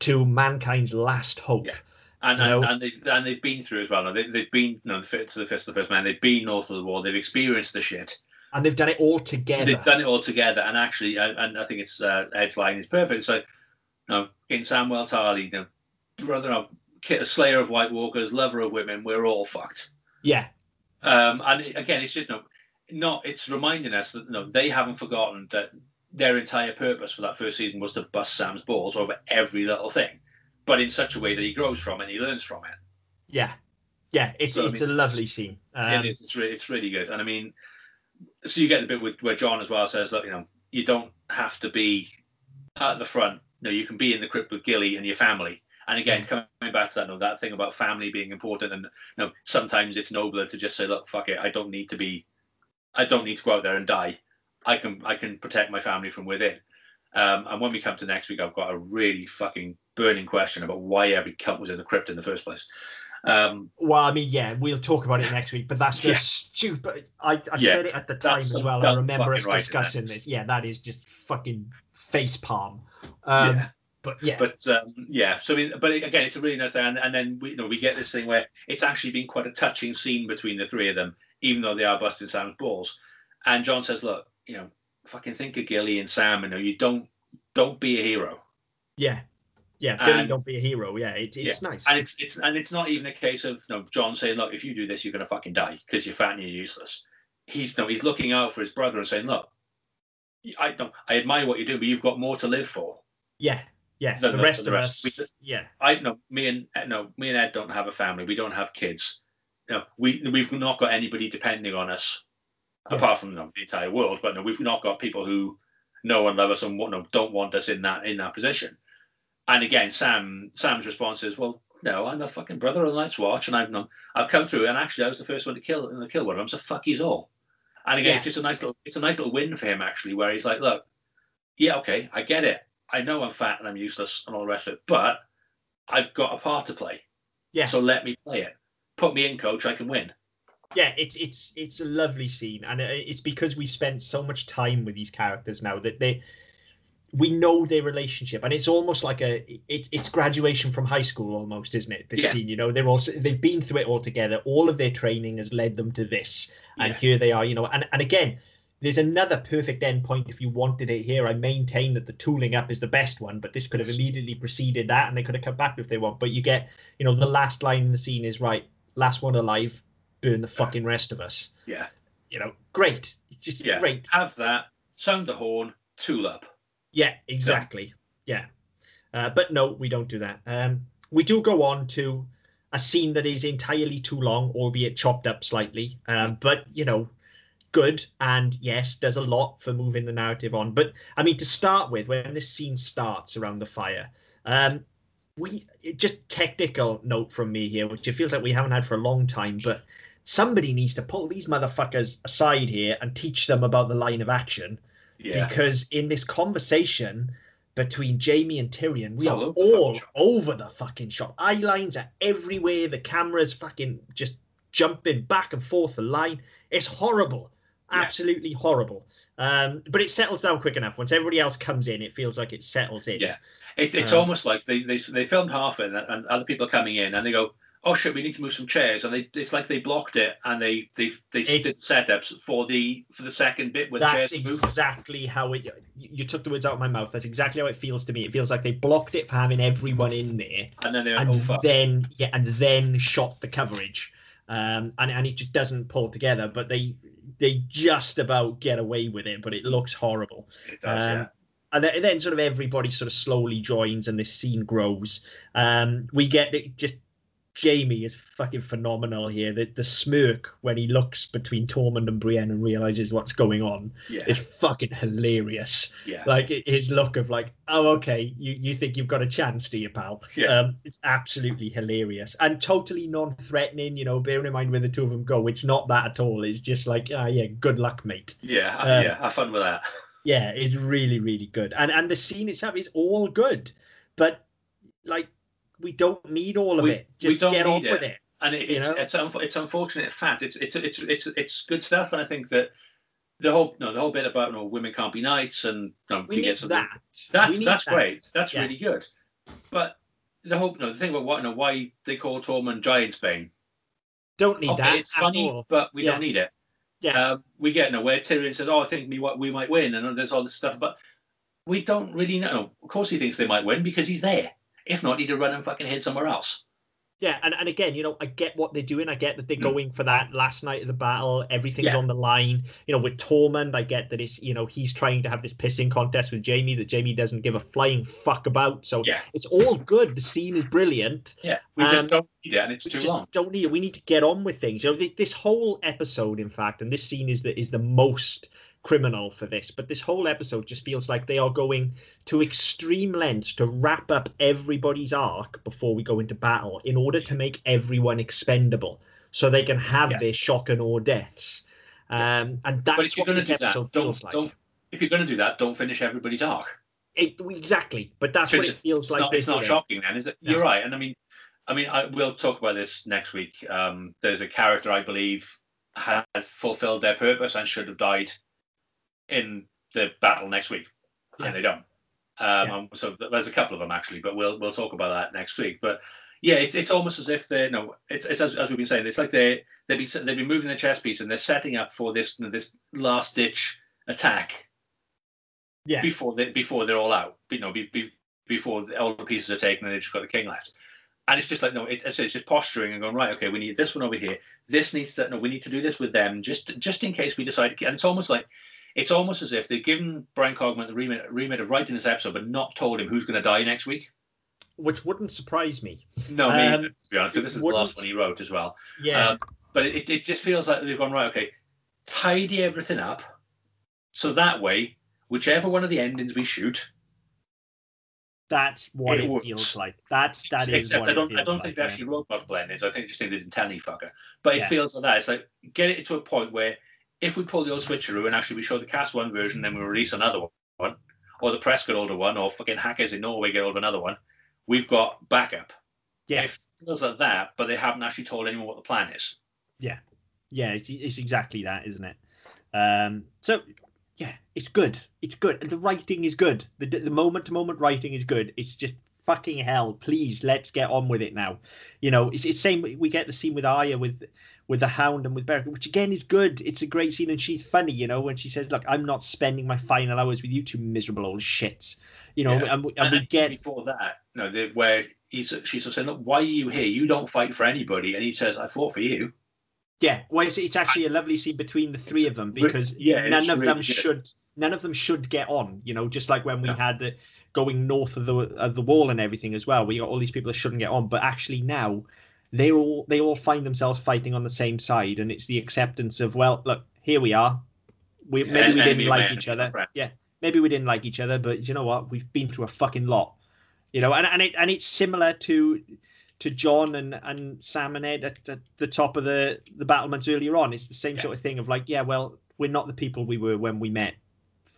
to mankind's last hope Yeah. and and, and, they, and they've been through as well. Now, they, they've been you know, to the fist of the first man. They've been north of the wall. They've experienced the shit. and they've done it all together They've done it all together, and actually, and, and I think it's uh, Ed's line is perfect. So, you know, in Samwell Tarly, you know, brother, of kid, slayer of White Walkers, lover of women, we're all fucked. yeah Um, and again, it's just you know, not. It's reminding us that you know, they haven't forgotten that their entire purpose for that first season was to bust Sam's balls over every little thing, but in such a way that he grows from it and he learns from it. yeah yeah it's, So, I it's mean, a lovely scene um, it is. It's really, it's really good. And I mean, so you get the bit with where Jon as well says that you know you don't have to be at the front. No, you can be in the crypt with Gilly and your family. And again, coming back to that, that thing about family being important, and you know, sometimes it's nobler to just say, "Look, fuck it, I don't need to be, I don't need to go out there and die. I can, I can protect my family from within." Um, and when we come to next week, I've got a really fucking burning question about why every cunt was in the crypt in the first place. Um, Well, I mean, yeah, we'll talk about it next week, but that's Yeah. just stupid. I, I Yeah, said it at the time as well. I remember us discussing that this. Yeah, that is just fucking face palm. Um, Yeah. But yeah, but um, yeah, so I mean, but again, it's a really nice thing, and, and then we you know we get this thing where it's actually been quite a touching scene between the three of them, even though they are busting Sam's balls. And Jon says, "Look, you know, fucking think of Gilly and Sam. You know, you don't don't be a hero." yeah, yeah. Billy, and- don't be a hero. Yeah, it, it's nice. And it's it's and it's not even a case of you know, Jon saying, "Look, if you do this, you're gonna fucking die because you're fat and you're useless." He's no, he's looking out for his brother and saying, "Look, I don't, I admire what you do, but you've got more to live for." yeah, yeah. The rest the of rest. us, We- yeah, I no, me and Ed- no, me and Ed don't have a family. We don't have kids. No, we we've not got anybody depending on us, Yeah. apart from no, the entire world. But no, we've not got people who know and love us and want, no, don't want us in that in that position. And again, Sam Sam's response is, "Well, no, I'm a fucking brother of the Night's Watch, and I've no, I've come through, and actually, I was the first one to kill in the kill one of them. So fuck he's all." And again, Yeah. it's just a nice little it's a nice little win for him actually, where he's like, "Look, yeah, okay, I get it. I know I'm fat and I'm useless and all the rest of it, but I've got a part to play. Yeah. So let me play it. Put me in, coach. I can win. yeah. It's it's it's a lovely scene, and it's because we've spent so much time with these characters now that they. We know their relationship, and it's almost like a it, it's graduation from high school, almost, isn't it? This Yeah. scene, you know, they're also they've been through it all together. All of their training has led them to this, and Yeah. here they are, you know. And and again, there's another perfect endpoint if you wanted it here. I maintain that the tooling up is the best one, but this could have immediately preceded that, and they could have come back if they want. But you get, you know, the last line in the scene is right, last one alive, burn the fucking rest of us. Yeah. You know, great, It's just Yeah. great. Have that. Sound the horn. Tool up. Yeah, exactly. Yeah. Uh, but no, we don't do that. Um, we do go on to a scene that is entirely too long, albeit chopped up slightly. Um, but you know, good and yes, does a lot for moving the narrative on. But I mean, to start with, when this scene starts around the fire, um, we just technical note from me here, which it feels like we haven't had for a long time, but somebody needs to pull these motherfuckers aside here and teach them about the line of action Yeah. because in this conversation between Jaime and Tyrion, we are all over the fucking shop. over the fucking shop. Eye lines are everywhere. The camera's fucking just jumping back and forth the line. It's horrible. Yeah. Absolutely horrible. Um, but it settles down quick enough. Once everybody else comes in, it feels like it settles in. Yeah. It, it's Um, almost like they, they they filmed half it, and, and other people are coming in, and they go, "Oh shit, we need to move some chairs," and they it's like they blocked it, and they they they did setups for the for the second bit the That's chairs move. exactly how it. You took the words out of my mouth. That's exactly how it feels to me. It feels like they blocked it for having everyone in there, And then and "Oh fuck." then yeah, and then shot the coverage, um, and and it just doesn't pull together. But they they just about get away with it, but it looks horrible. It does, Um, yeah. And then, then sort of everybody sort of slowly joins, and this scene grows. Um, we get it just. Jaime is fucking phenomenal here. The, the smirk when he looks between Tormund and Brienne and realizes what's going on Yeah. is fucking hilarious yeah. like his look of like oh okay you you think you've got a chance do you pal Yeah. um it's absolutely hilarious and totally non-threatening you know bearing in mind where the two of them go it's not that at all it's just like ah yeah good luck mate Yeah. um, yeah. Have fun with that. yeah it's really really good and and the scene itself is all good but like we don't need all of We- it we just don't get on need with it. it and it, You it's know? it's it's unfortunate fact. It's it's it's it's it's good stuff, and I think that the whole no the whole bit about you know, women can't be knights and you know, we can need get something that that's that's that. great. That's Yeah. really good. But the whole no the thing about what you know why they call Tormund Giantsbane. don't need Okay, that it's at funny, all. but we Yeah. don't need it. Yeah. Um, we get no where Tyrion says, "Oh, I think we we might win," and there's all this stuff, but we don't really know. Of course, he thinks they might win because he's there. If not, he'd have run and fucking hid somewhere else. Yeah, and, and again, you know, I get what they're doing. I get that they're Mm. going for that last night of the battle. Everything's Yeah. on the line. You know, with Tormund, I get that it's, you know, he's trying to have this pissing contest with Jaime that Jaime doesn't give a flying fuck about. So Yeah. it's all good. The scene is brilliant. Yeah, we Um, just don't need it, and it's We too just long. don't need it. We need to get on with things. You know, this whole episode, in fact, and this scene is the is the most criminal for this. But this whole episode just feels like they are going to extreme lengths to wrap up everybody's arc before we go into battle, in order to make everyone expendable, so they can have Yeah. their shock and awe deaths. Um, and But that's if you're what going this do episode don't, feels like. If you're going to do that, don't finish everybody's arc. It, exactly, but that's what it feels it's like. not, it's not shocking then, is it? No. You're right, and I mean, I mean, I, we'll talk about this next week. Um, there's a character I believe had fulfilled their purpose and should have died in the battle next week, Yeah. and they don't. Um, Yeah. um, so there's a couple of them actually, but we'll we'll talk about that next week. But yeah, it's it's almost as if they're no, it's it's as, as we've been saying, it's like they they've been they've been moving the chess piece and they're setting up for this this last ditch attack Yeah. before they before they're all out. You know, be, be, before the, all the pieces are taken and they've just got the king left. And it's just like no, it, it's, it's just posturing and going right. Okay, we need this one over here. This needs to no, we need to do this with them just just in case we decide to. And it's almost like it's almost as if they've given Bryan Cogman the remit, remit of writing this episode, but not told him who's going to die next week. Which wouldn't surprise me. No, me, Um, to be honest, because this is the wouldn't- last one he wrote as well. Yeah. Um, but it, it just feels like they've gone right. Okay, tidy everything up, so that way, whichever one of the endings we shoot, that's what it it, feels like. That's that is except what I don't, I don't like, think they yeah. actually wrote multiple endings. I think they just think they didn't tell any fucker. But it Yeah. feels like that. It's like get it to a point where if we pull the old switcheroo and actually we show the cast one version, then we release another one, or the press get hold of one, or fucking hackers in Norway get hold of another one, we've got backup. Yeah. It feels like that, but they haven't actually told anyone what the plan is. yeah, it's, it's exactly that, isn't it? Um, so yeah, it's good. It's good. And the writing is good. The the moment to moment writing is good. It's just fucking hell. Please, let's get on with it now. You know, it's it's same. We get the scene with Arya with with the Hound and with Beric, which again is good. It's a great scene, and she's funny. You know, when she says, "Look, I'm not spending my final hours with you two miserable old shits." You know, Yeah. and, we- and we get before that, no, the, where he's she's sort of saying, "Look, why are you here? You don't fight for anybody," and he says, "I fought for you." Yeah, well, it's, it's actually a lovely scene between the three It's of them because yeah, none of really them good. should none of them should get on. You know, just like when we No. had the going north of the of the wall and everything as well. We got all these people that shouldn't get on, but actually now they all they all find themselves fighting on the same side, and it's the acceptance of well, look, here we are. We Yeah, maybe we didn't like each other. Yeah, maybe we didn't like each other, but you know what? We've been through a fucking lot. You know, and and it and it's similar to to Jon and and Sam and Ed at, at the top of the the battlements earlier on. It's the same Yeah. sort of thing of like, yeah, well, we're not the people we were when we met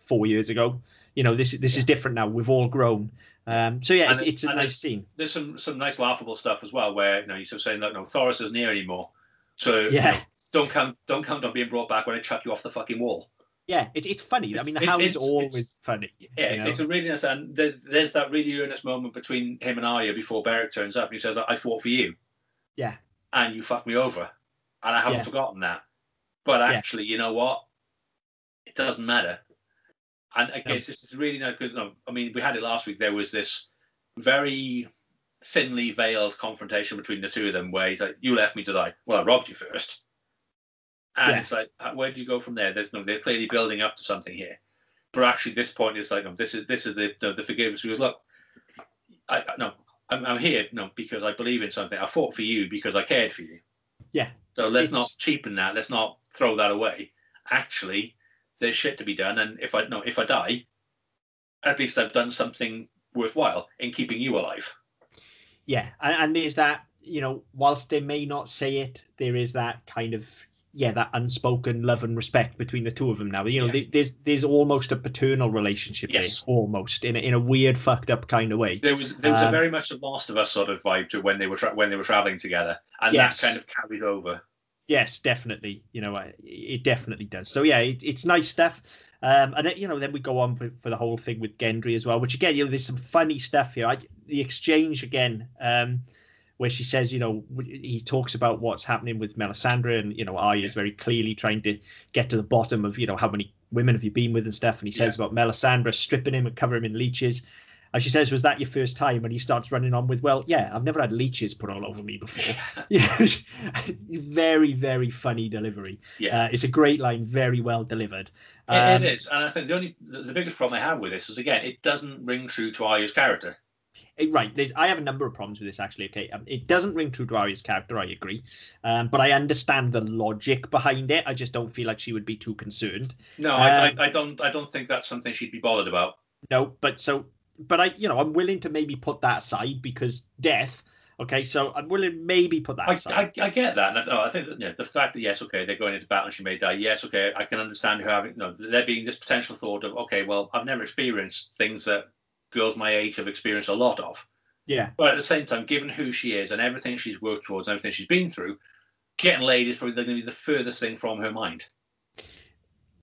four years ago. You know, this this is different now. We've all grown. Um, so yeah, it's, it- it's a nice scene. There's some some nice laughable stuff as well, where you know you're sort of saying, "Look, no, Thoros isn't here anymore, so Yeah, don't count don't count on being brought back when I chuck you off the fucking wall." yeah, it, it's funny. I mean, the It's- it- is always it's- funny. Yeah, you it's, know? it's a really nice, and there, there's that really earnest moment between him and Arya before Beric turns up, and he says, "I fought for you." Yeah. And you fucked me over, and I haven't Yeah. forgotten that. But Yeah. actually, you know what? It doesn't matter. And I No. guess this is really because no, I mean, we had it last week. There was this very thinly veiled confrontation between the two of them, where he's like, "You left me to die. Well, I robbed you first. And Yeah. it's like, where do you go from there? There's no, they're clearly building up to something here. But actually, this point is like, no, this is this is the the, the forgiveness. Goes, look, I I- no, I'm, I'm here no because I believe in something. I fought for you because I cared for you. Yeah. So let's It's- not cheapen that. Let's not throw that away. Actually, there's shit to be done, and if I no, if I die, at least I've done something worthwhile in keeping you alive. yeah and, and there's that you know whilst they may not say it there is that kind of yeah that unspoken love and respect between the two of them now you know Yeah. there's there's almost a paternal relationship Yes. there almost in a, in a weird fucked up kind of way There was there was a Um, very much a Last of Us sort of vibe to when they were tra- when they were traveling together, and Yes. that kind of carried over. Yes definitely you know it definitely does. So yeah it, it's nice stuff. Um and then, you know then we go on for, for the whole thing with gendry as well which again you know there's some funny stuff here. I, the exchange again um where she says you know he talks about what's happening with melisandre and you know arya is very clearly trying to get to the bottom of you know how many women have you been with and stuff. And he says about melisandre stripping him and covering him in leeches and she says, "Was that your first time?" And he starts running on with, "Well, yeah, I've never had leeches put all over me before." yeah, very, very funny delivery. Yeah. Uh, it's a great line, very well delivered. It- Um, it is, and I think the only the, the biggest problem I have with this is again, it doesn't ring true to Arya's character. it- right, I have a number of problems with this actually. Okay, um, it doesn't ring true to Arya's character. I agree, um, but I understand the logic behind it. I just don't feel like she would be too concerned. No, I, Um, I, I don't. I don't think that's something she'd be bothered about. No, but so, but I, you know, I'm willing to maybe put that aside because death. Okay, so I'm willing to maybe put that I, aside. I, I get that, and I, th- oh, I think that, you know, the fact that yes, okay, they're going into battle and she may die. Yes, okay, I can understand her having you know, there being this potential thought of okay, well, I've never experienced things that girls my age have experienced a lot of. Yeah. But at the same time, given who she is and everything she's worked towards, and everything she's been through, getting laid is probably going to be the furthest thing from her mind.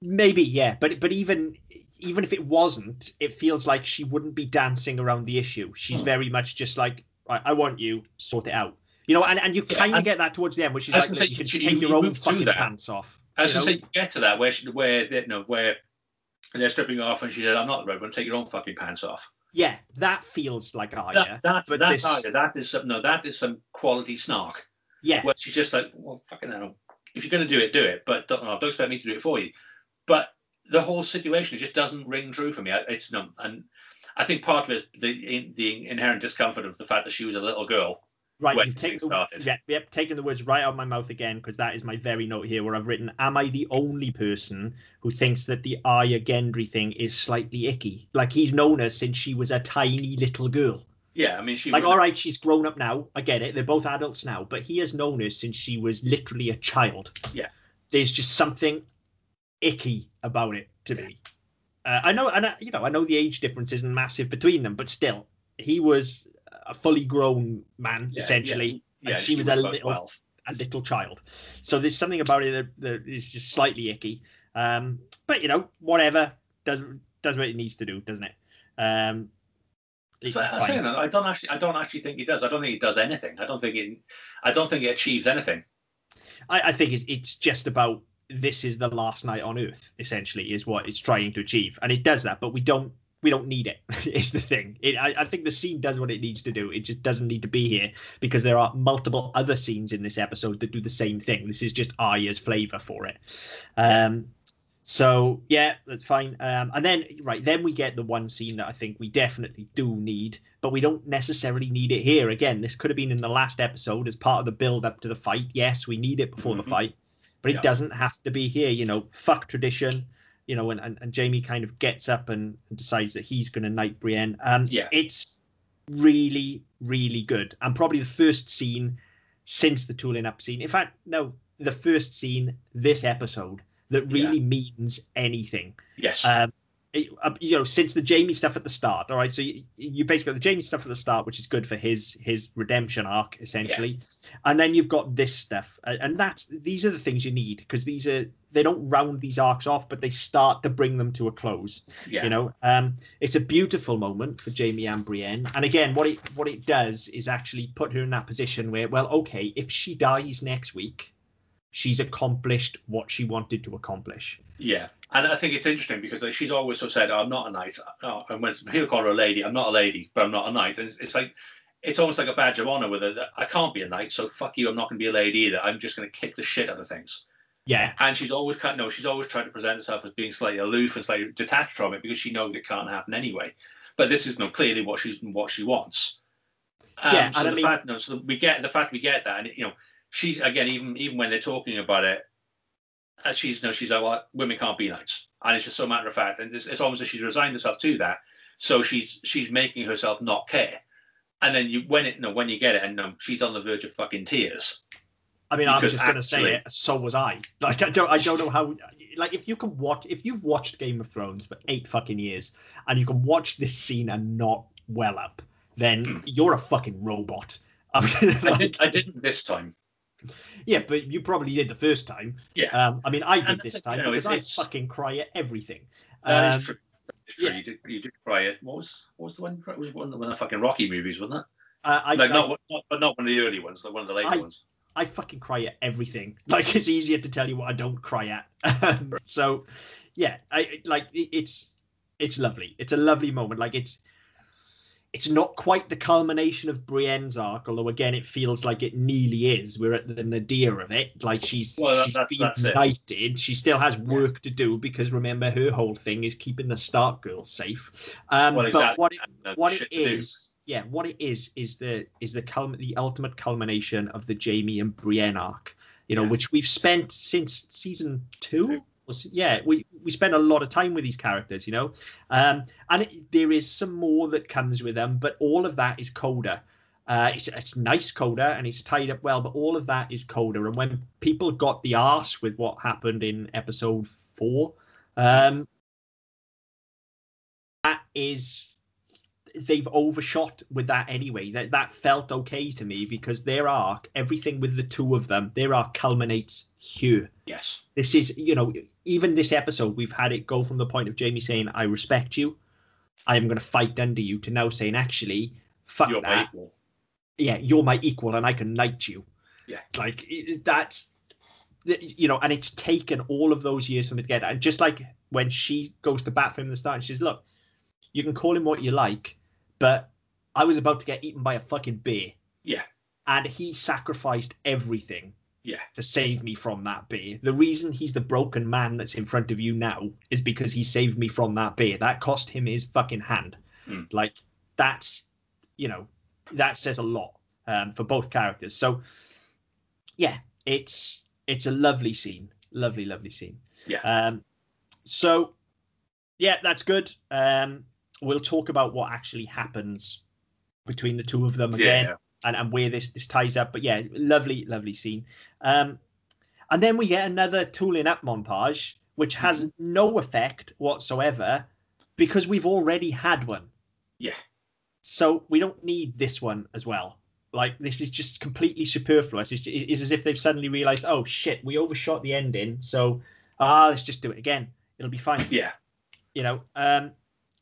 Maybe, yeah, but but even even if it wasn't, it feels like she wouldn't be dancing around the issue. She's Hmm. very much just like, I, I want you, sort it out. You know, and, and you kind of get that towards the end, where she's like, was gonna "Look, say, you can you- take you your own fucking pants off. I was you going to say, you get to that where she, where they, know where they're stripping off, and she said, "I'm not the right one. Take your own fucking pants off." Yeah, that feels like Arya. That, that's but that's this- Arya. That is some no. That is some quality snark. yeah, Where she's just like, "Well, fucking hell. If you're going to do it, do it. But don't, no, don't expect me to do it for you." But the whole situation it just doesn't ring true for me. It's no, and I think part of it is the in, the inherent discomfort of the fact that she was a little girl. right. when You've taken started. yeah, yep, taken the words right out of my mouth again because that is my very note here where I've written, "Am I the only person who thinks that the Arya Gendry thing is slightly icky? Like he's known her since she was a tiny little girl." Yeah, I mean, she like was- all right she's grown up now i get it they're both adults now but he has known her since she was literally a child Yeah. there's just something icky about it to me uh, i know and I, you know i know the age difference isn't massive between them but still he was a fully grown man Yeah, essentially yeah, and she was a little 12. a little child so there's something about it that, that is just slightly icky um but you know whatever does does what it needs to do doesn't it um So, I'm saying that I don't actually, I don't actually think he does. I don't think he does anything. I don't think it, I don't think it achieves anything. I, I think it's, it's just about this is the last night on Earth. Essentially, is what it's trying to achieve, and it does that. But we don't we don't need it. is the thing. It, I, I think the scene does what it needs to do. It just doesn't need to be here because there are multiple other scenes in this episode that do the same thing. This is just Arya's flavor for it. Um, so yeah, that's fine. Um, and then right, then we get the one scene that I think we definitely do need, but we don't necessarily need it here. Again, this could have been in the last episode as part of the build up to the fight. Yes, we need it before Mhm. the fight, but it Yeah. doesn't have to be here. You know, fuck tradition. You know, and, and, and Jaime kind of gets up and, and decides that he's going to knight Brienne. Um, Yeah. it's really, really good, and probably the first scene since the tooling up scene. In fact, no, the first scene this episode that really means anything. Yes. Um, you know, since the Jaime stuff at the start, all right. So you, you basically got the Jaime stuff at the start, which is good for his his redemption arc, essentially, and then you've got this stuff, uh, and that's these are the things you need because these are they don't round these arcs off, but they start to bring them to a close. yeah. You know, um, it's a beautiful moment for Jaime and Brienne, and again, what it what it does is actually put her in that position where, well, okay, if she dies next week, she's accomplished what she wanted to accomplish. Yeah, and I think it's interesting because she's always sort of said, "I'm not a knight," oh, and when people call her a lady, I'm not a lady, but I'm not a knight, and it's, it's like it's almost like a badge of honor with her. that I can't be a knight, so fuck you. I'm not going to be a lady either. I'm just going to kick the shit out of things. Yeah, And she's always kind of, no, she's always tried to present herself as being slightly aloof and slightly detached from it because she knows it can't happen anyway. But this is no clearly what she's what she wants. Um, Yeah, so and I the mean- fact, no, so we get the fact we get that, and you know, she again, even even when they're talking about it, uh, she's no, she's like, well, women can't be knights, and it's just so matter of fact, and it's, it's almost as she's resigned herself to that. So she's she's making herself not care, and then you when it no when you get it, and no, she's on the verge of fucking tears. I mean, I'm Because just gonna say it. So was I. Like, I don't, I don't know how. Like, if you can watch, if you've watched Game of Thrones for eight fucking years, and you can watch this scene and not well up, then Hmm. you're a fucking robot. I mean, I, like- did, I didn't this time. Yeah, but you probably did the first time. Yeah. Um, I mean, I did this time you know, because I it's- fucking cry at everything. That Um, is true. It's true. yeah. You did. You did cry at What was? What was the one? It was one of the fucking Rocky movies, wasn't it? I, I, like I, not, not, but not one of the early ones. Like one of the later I- ones. I fucking cry at everything. Like it's easier to tell you what I don't cry at. So, yeah, I like it's it's lovely. It's a lovely moment. Like it's it's not quite the culmination of Brienne's arc, although again it feels like it nearly is. We're at the nadir of it. Like she's Well, that- she's been that's it. knighted. She still has work to do because remember her whole thing is keeping the Stark girls safe. Um, Well, but exactly. what it, what it do. yeah what it is is the is the culm- the ultimate culmination of the jaime and brienne arc you know Yeah. which we've spent since season two Two. Se- yeah we we spend a lot of time with these characters you know um and it, there is some more that comes with them but all of that is coda uh, it's, it's nice coda and it's tied up well, but all of that is coda. And when people got the arse with what happened in episode four, um, that is they've overshot with that anyway. That that felt okay to me because their arc, everything with the two of them, their arc culminates here. Yes. This is, you know, even this episode, we've had it go from the point of Jaime saying, "I respect you, I am going to fight under you," to now saying, "Actually, fuck You're my that. equal. Yeah, you're my equal, and I can knight you." Yeah. like that's, you know, and it's taken all of those years for him to get. And just like when she goes to bat for him in the start, and she says, "Look, you can call him what you like, but I was about to get eaten by a fucking bear." Yeah. and he sacrificed everything Yeah. to save me from that bear. The reason he's the broken man that's in front of you now is because he saved me from that bear. That cost him his fucking hand. Hmm. Like that's you know that says a lot um, for both characters. So yeah, it's it's a lovely scene, lovely, lovely scene. Yeah. Um, so yeah, that's good. Um, we'll talk about what actually happens between the two of them again Yeah. and, and where this this ties up. But yeah, lovely, lovely scene. Um, and then we get another tooling up montage, which has Mm-hmm. no effect whatsoever because we've already had one. Yeah. So we don't need this one as well. Like this is just completely superfluous. It's, it's as if they've suddenly realized, oh shit, we overshot the ending. So ah, let's just do it again. It'll be fine Yeah. you know um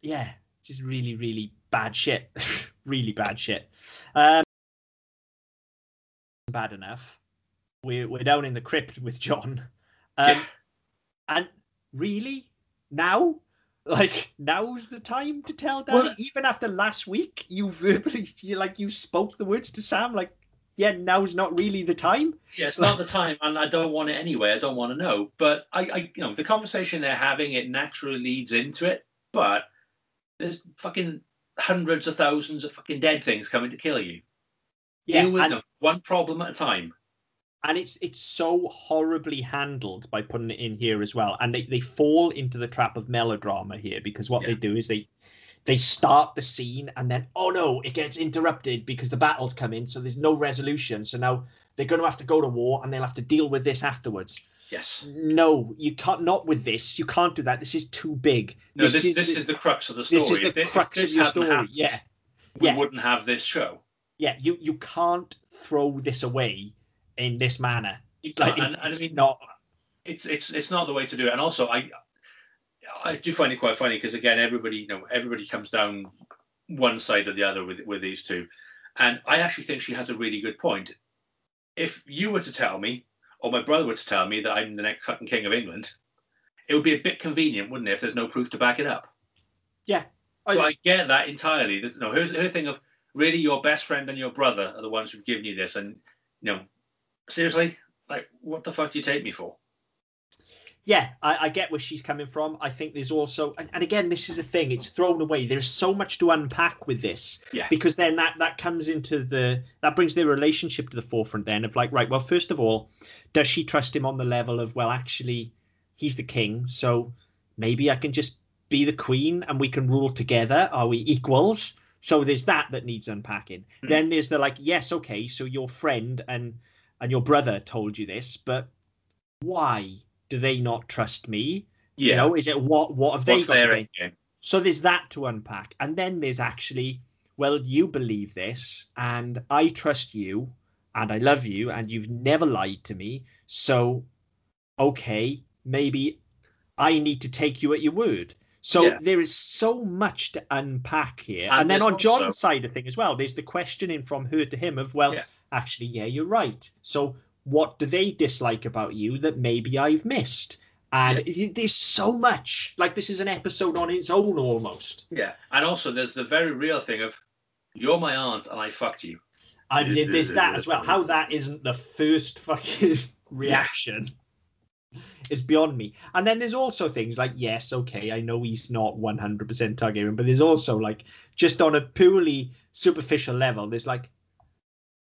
yeah just really really bad shit really bad shit um bad enough we're, we're down in the crypt with jon um Yeah. and really now like now's the time to tell Dany. Well- even after last week you verbally you like you spoke the words to sam like yeah now's not really the time Yeah, it's not the time, and I don't want it anyway. I don't want to know. But I, I, you know, the conversation they're having, it naturally leads into it. But there's fucking hundreds of thousands of fucking dead things coming to kill you. Deal with and- them one problem at a time. and it's it's so horribly handled by putting it in here as well and they, they fall into the trap of melodrama here because what they do is they they start the scene and then oh no it gets interrupted because the battle's come in so there's no resolution so now they're going to have to go to war and they'll have to deal with this afterwards Yes. no you can't not with this you can't do that this is too big No, this, this, is, the crux of the story. this is the If crux this of your story happened, yeah we yeah. wouldn't have this show. yeah you you can't throw this away in this manner You like can't- it's, and, and I mean, not it's it's it's not the way to do it. And also, I I do find it quite funny because again, everybody you know everybody comes down one side or the other with with these two, and I actually think she has a really good point. If you were to tell me, or my brother were to tell me that I'm the next fucking king of England, it would be a bit convenient, wouldn't it, if there's no proof to back it up? yeah So I get that entirely. There's, no, her, her thing of really your best friend and your brother are the ones who've given you this, and you know, seriously, like what the fuck do you take me for? Yeah, I, I get where she's coming from. I think there's also, and, and again, this is a thing. It's thrown away. There's so much to unpack with this. Yeah. Because then that that comes into the that brings their relationship to the forefront. Then of like, right, well, first of all, does she trust him on the level of well, actually, he's the king, so maybe I can just be the queen and we can rule together. Are we equals? So there's that that needs unpacking. Hmm. Then there's the like, yes, okay, so your friend and and your brother told you this, but why do they not trust me? Yeah. You know, is it what what have they What's got their gain? So there's that to unpack. And then there's actually, well, you believe this, and I trust you, and I love you, and you've never lied to me. So, okay, maybe I need to take you at your word. So Yeah. there is so much to unpack here. And And, then on Jon's also- side of thing as well, there's the questioning from her to him of, well, Yeah. actually, yeah, you're right. So what do they dislike about you that maybe I've missed? And it- there's so much. Like this is an episode on its own almost. Yeah. And also, there's the very real thing of you're my aunt and I fucked you. And there- there's that as well. How that isn't the first fucking reaction is beyond me. And then there's also things like, yes, okay, I know he's not 100% Targaryen, but there's also like, just on a purely superficial level, there's like,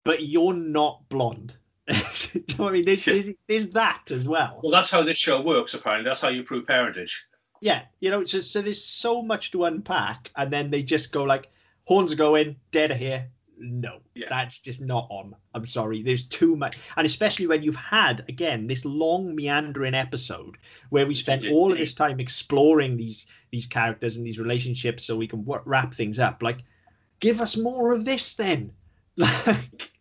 but you're not blonde. Do you know what I mean? There's, there's, there's that as well. Well, that's how this show works, apparently. That's how you prove parentage. Yeah, you know, so, so there's so much to unpack, and then they just go like, horns are going, dead are here. No, Yeah. that's just not on. I'm sorry. There's too much, and especially when you've had again this long meandering episode where we spent all of this time exploring these these characters and these relationships, so we can w- wrap things up. Like, give us more of this then. Like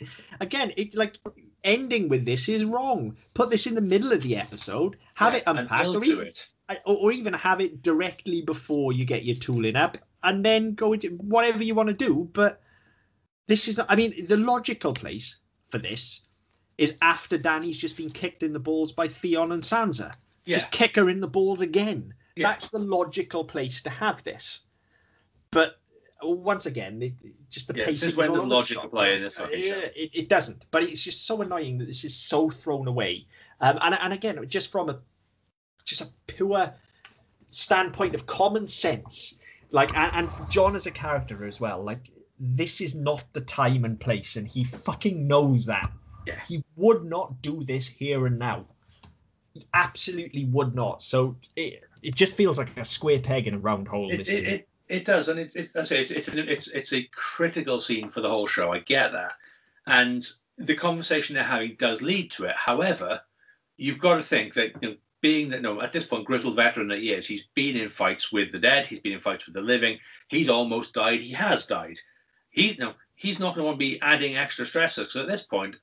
again, it like ending with this is wrong. Put this in the middle of the episode, have it and unpacked, or even, it. or, or even have it directly before you get your tooling up, and then go into whatever you want to do. But this is not. I mean, the logical place for this is after Dany's just been kicked in the balls by Theon and Sansa. Yeah. Just kick her in the balls again. Yeah. That's the logical place to have this. But once again, it, just the Yeah, pacing since when does logic play in this fucking Yeah, show? It, it doesn't. But it's just so annoying that this is so thrown away. Um, and and again, just from a just a pure standpoint of common sense, like and, and Jon as a character as well, like this is not the time and place, and he fucking knows that. Yeah. He would not do this here and now. He absolutely would not. So it it just feels like a square peg in a round hole. It, this it, scene. It, does, and it's it's, I say it's it's, it's it's a critical scene for the whole show. I get that, and the conversation they're having does lead to it. However, you've got to think that you know, being that no, at this point, grizzled veteran that he is, he's been in fights with the dead, he's been in fights with the living, he's almost died, he has died. He no, he's not going to want to be adding extra stresses because at this point,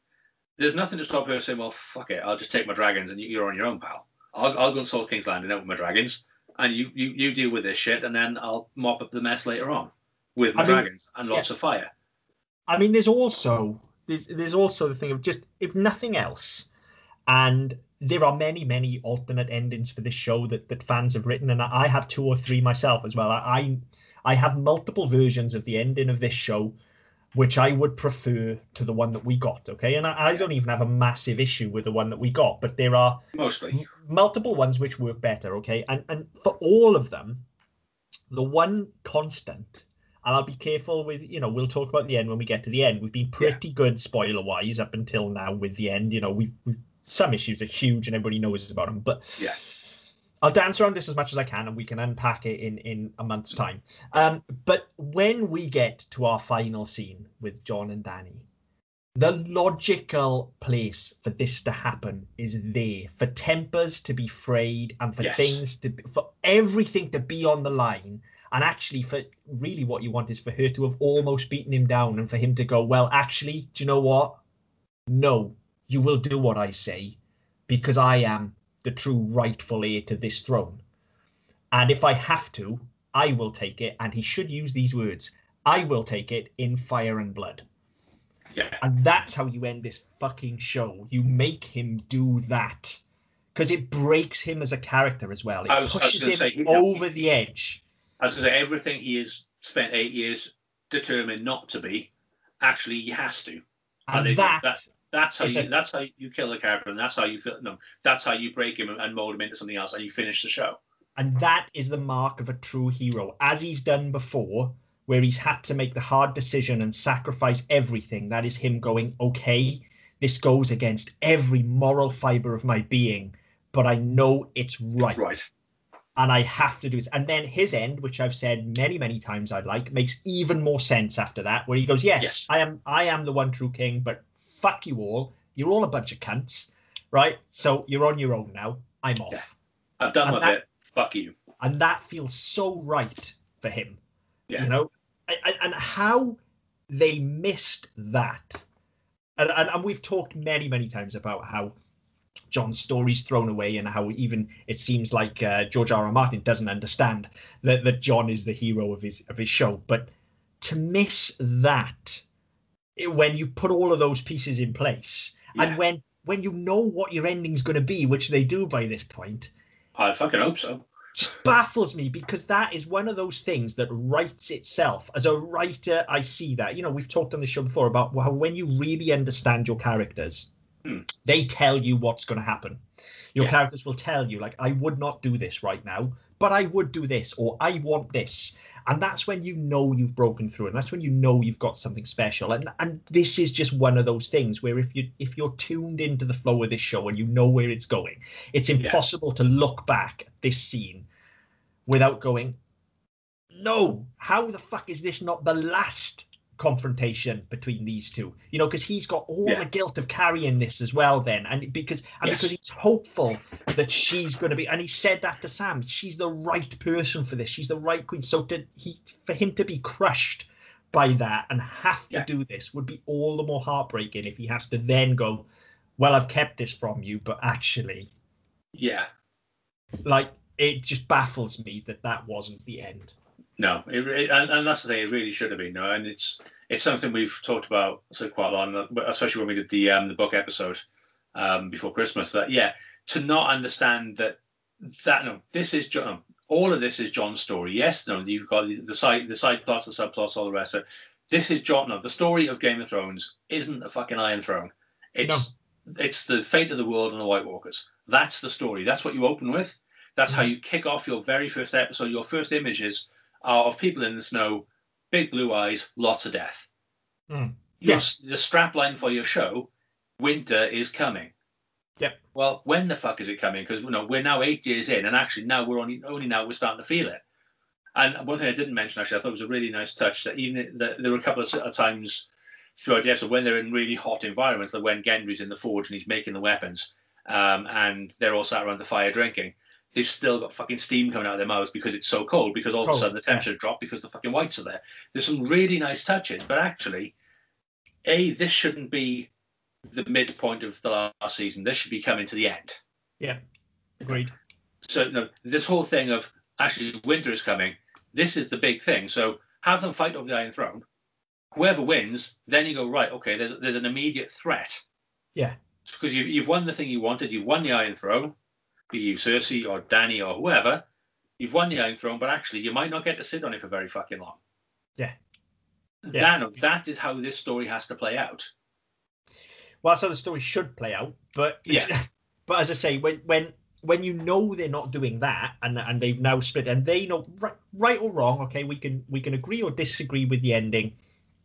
there's nothing to stop her saying, "Well, fuck it, I'll just take my dragons and you- you're on your own, pal. I'll, I'll go and solve King's Landing out with my dragons." And you, you you deal with this shit, and then I'll mop up the mess later on with my I mean, dragons and lots yeah. of fire. I mean, there's also there's there's also the thing of just if nothing else, and there are many many alternate endings for this show that that fans have written, and I have two or three myself as well. I I, I have multiple versions of the ending of this show, which I would prefer to the one that we got. Okay, and I, I don't even have a massive issue with the one that we got, but there are Mostly, m- multiple ones which work better okay and and for all of them the one constant and i'll be careful with you know we'll talk about the end when we get to the end we've been pretty good spoiler wise up until now with the end you know we've, we've some issues are huge and everybody knows about them but Yeah. I'll dance around this as much as I can, and we can unpack it in in a month's time. Um, but when we get to our final scene with Jon and Dany, the logical place for this to happen is there for tempers to be frayed and for Yes. things to be, for everything to be on the line and actually for really what you want is for her to have almost beaten him down and for him to go well actually do you know what no you will do what i say because i am the true rightful heir to this throne and if i have to i will take it and he should use these words i will take it in fire and blood yeah, and that's how you end this fucking show. You make him do that. Because it breaks him as a character as well. It was- pushes him say, over the edge. as I say, everything he has spent eight years determined not to be, actually he has to. And it- that, that- That's how you. That's how you kill the character, and that's how you feel. No, that's how you break him and, mold him into something else, and you finish the show. and that is the mark of a true hero. As he's done before, where he's had to make the hard decision and sacrifice everything. That is him going, okay, this goes against every moral fiber of my being, but I know it's right. Right. and I have to do this. And then his end, which I've said many, many times I'd like, makes even more sense after that, where he goes, Yes, Yes. I am I am the one true king, but fuck you all. You're all a bunch of cunts. Right? So you're on your own now. I'm off. Yeah. I've done And my that- bit. Fuck you. And that feels so right for him. Yeah. You know? And, and- how they missed that. And, and, and we've talked many, many times about how Jon's story's thrown away and how even it seems like uh, George R. R. Martin doesn't understand that, that Jon is the hero of his of his show. But to miss that when you put all of those pieces in place Yeah. and when when you know what your ending's going to be, which they do by this point, I fucking hope so. baffles me because that is one of those things that writes itself. As a writer, I see that. You know, we've talked on the show before about how when you really understand your characters, Hmm. they tell you what's going to happen. Your Yeah. characters will tell you, like, I would not do this right now, but I would do this, or I want this. And that's when you know you've broken through, and that's when you know you've got something special. And and this is just one of those things where if you if you're tuned into the flow of this show and you know where it's going, it's impossible to look back at this scene without going, no, how the fuck is this not the last confrontation between these two? You know, because he's got all Yeah. the guilt of carrying this as well. Then, and because and Yes. because he's hopeful that she's going to be, and he said that to Sam, she's the right person for this. She's the right queen. So to he for him to be crushed by that and have to Yeah. do this would be all the more heartbreaking if he has to then go, well, I've kept this from you, but actually, Yeah. like, it just baffles me that that wasn't the end. No, it, it, and, and that's the thing. It really should have been. No, and it's it's something we've talked about so quite a lot, especially when we did the um, the book episode um, before Christmas. That yeah, to not understand that that no, this is Jon. All of this is Jon's story. Yes, no, you've got the, the side the side plots, the subplots, all the rest of it. This is Jon. No, the story of Game of Thrones isn't a fucking Iron Throne. It's it's the fate of the world and the White Walkers. That's the story. That's what you open with. That's how you kick off your very first episode. Your first images are of people in the snow, big blue eyes, lots of death. Mm. Yes. The strap line for your show, winter is coming. Yep. Well, when the fuck is it coming? Because you know we're now eight years in, and actually now we're only only now we're starting to feel it. And one thing I didn't mention actually, I thought was a really nice touch that even that there were a couple of of times throughout the episode when they're in really hot environments, like when Gendry's in the forge and he's making the weapons, um, and they're all sat around the fire drinking. They've still got fucking steam coming out of their mouths because it's so cold. Because all of a sudden the temperature dropped because the fucking whites are there. There's some really nice touches, but actually, a this shouldn't be the midpoint of the last season. This should be coming to the end. Yeah, agreed. So no, this whole thing of actually winter is coming. This is the big thing. So have them fight over the Iron Throne. Whoever wins, then you go right. Okay, there's there's an immediate threat. Yeah. Because you've you've won the thing you wanted. You've won the Iron Throne, be you Cersei or Dany or whoever. You've won the Iron Throne, but actually you might not get to sit on it for very fucking long. Yeah. Yeah. That, that is how this story has to play out. Well, that's how the story should play out. But Yeah. but as I say, when when when you know they're not doing that, and and they've now split, and they know right, right or wrong. Okay, we can we can agree or disagree with the ending.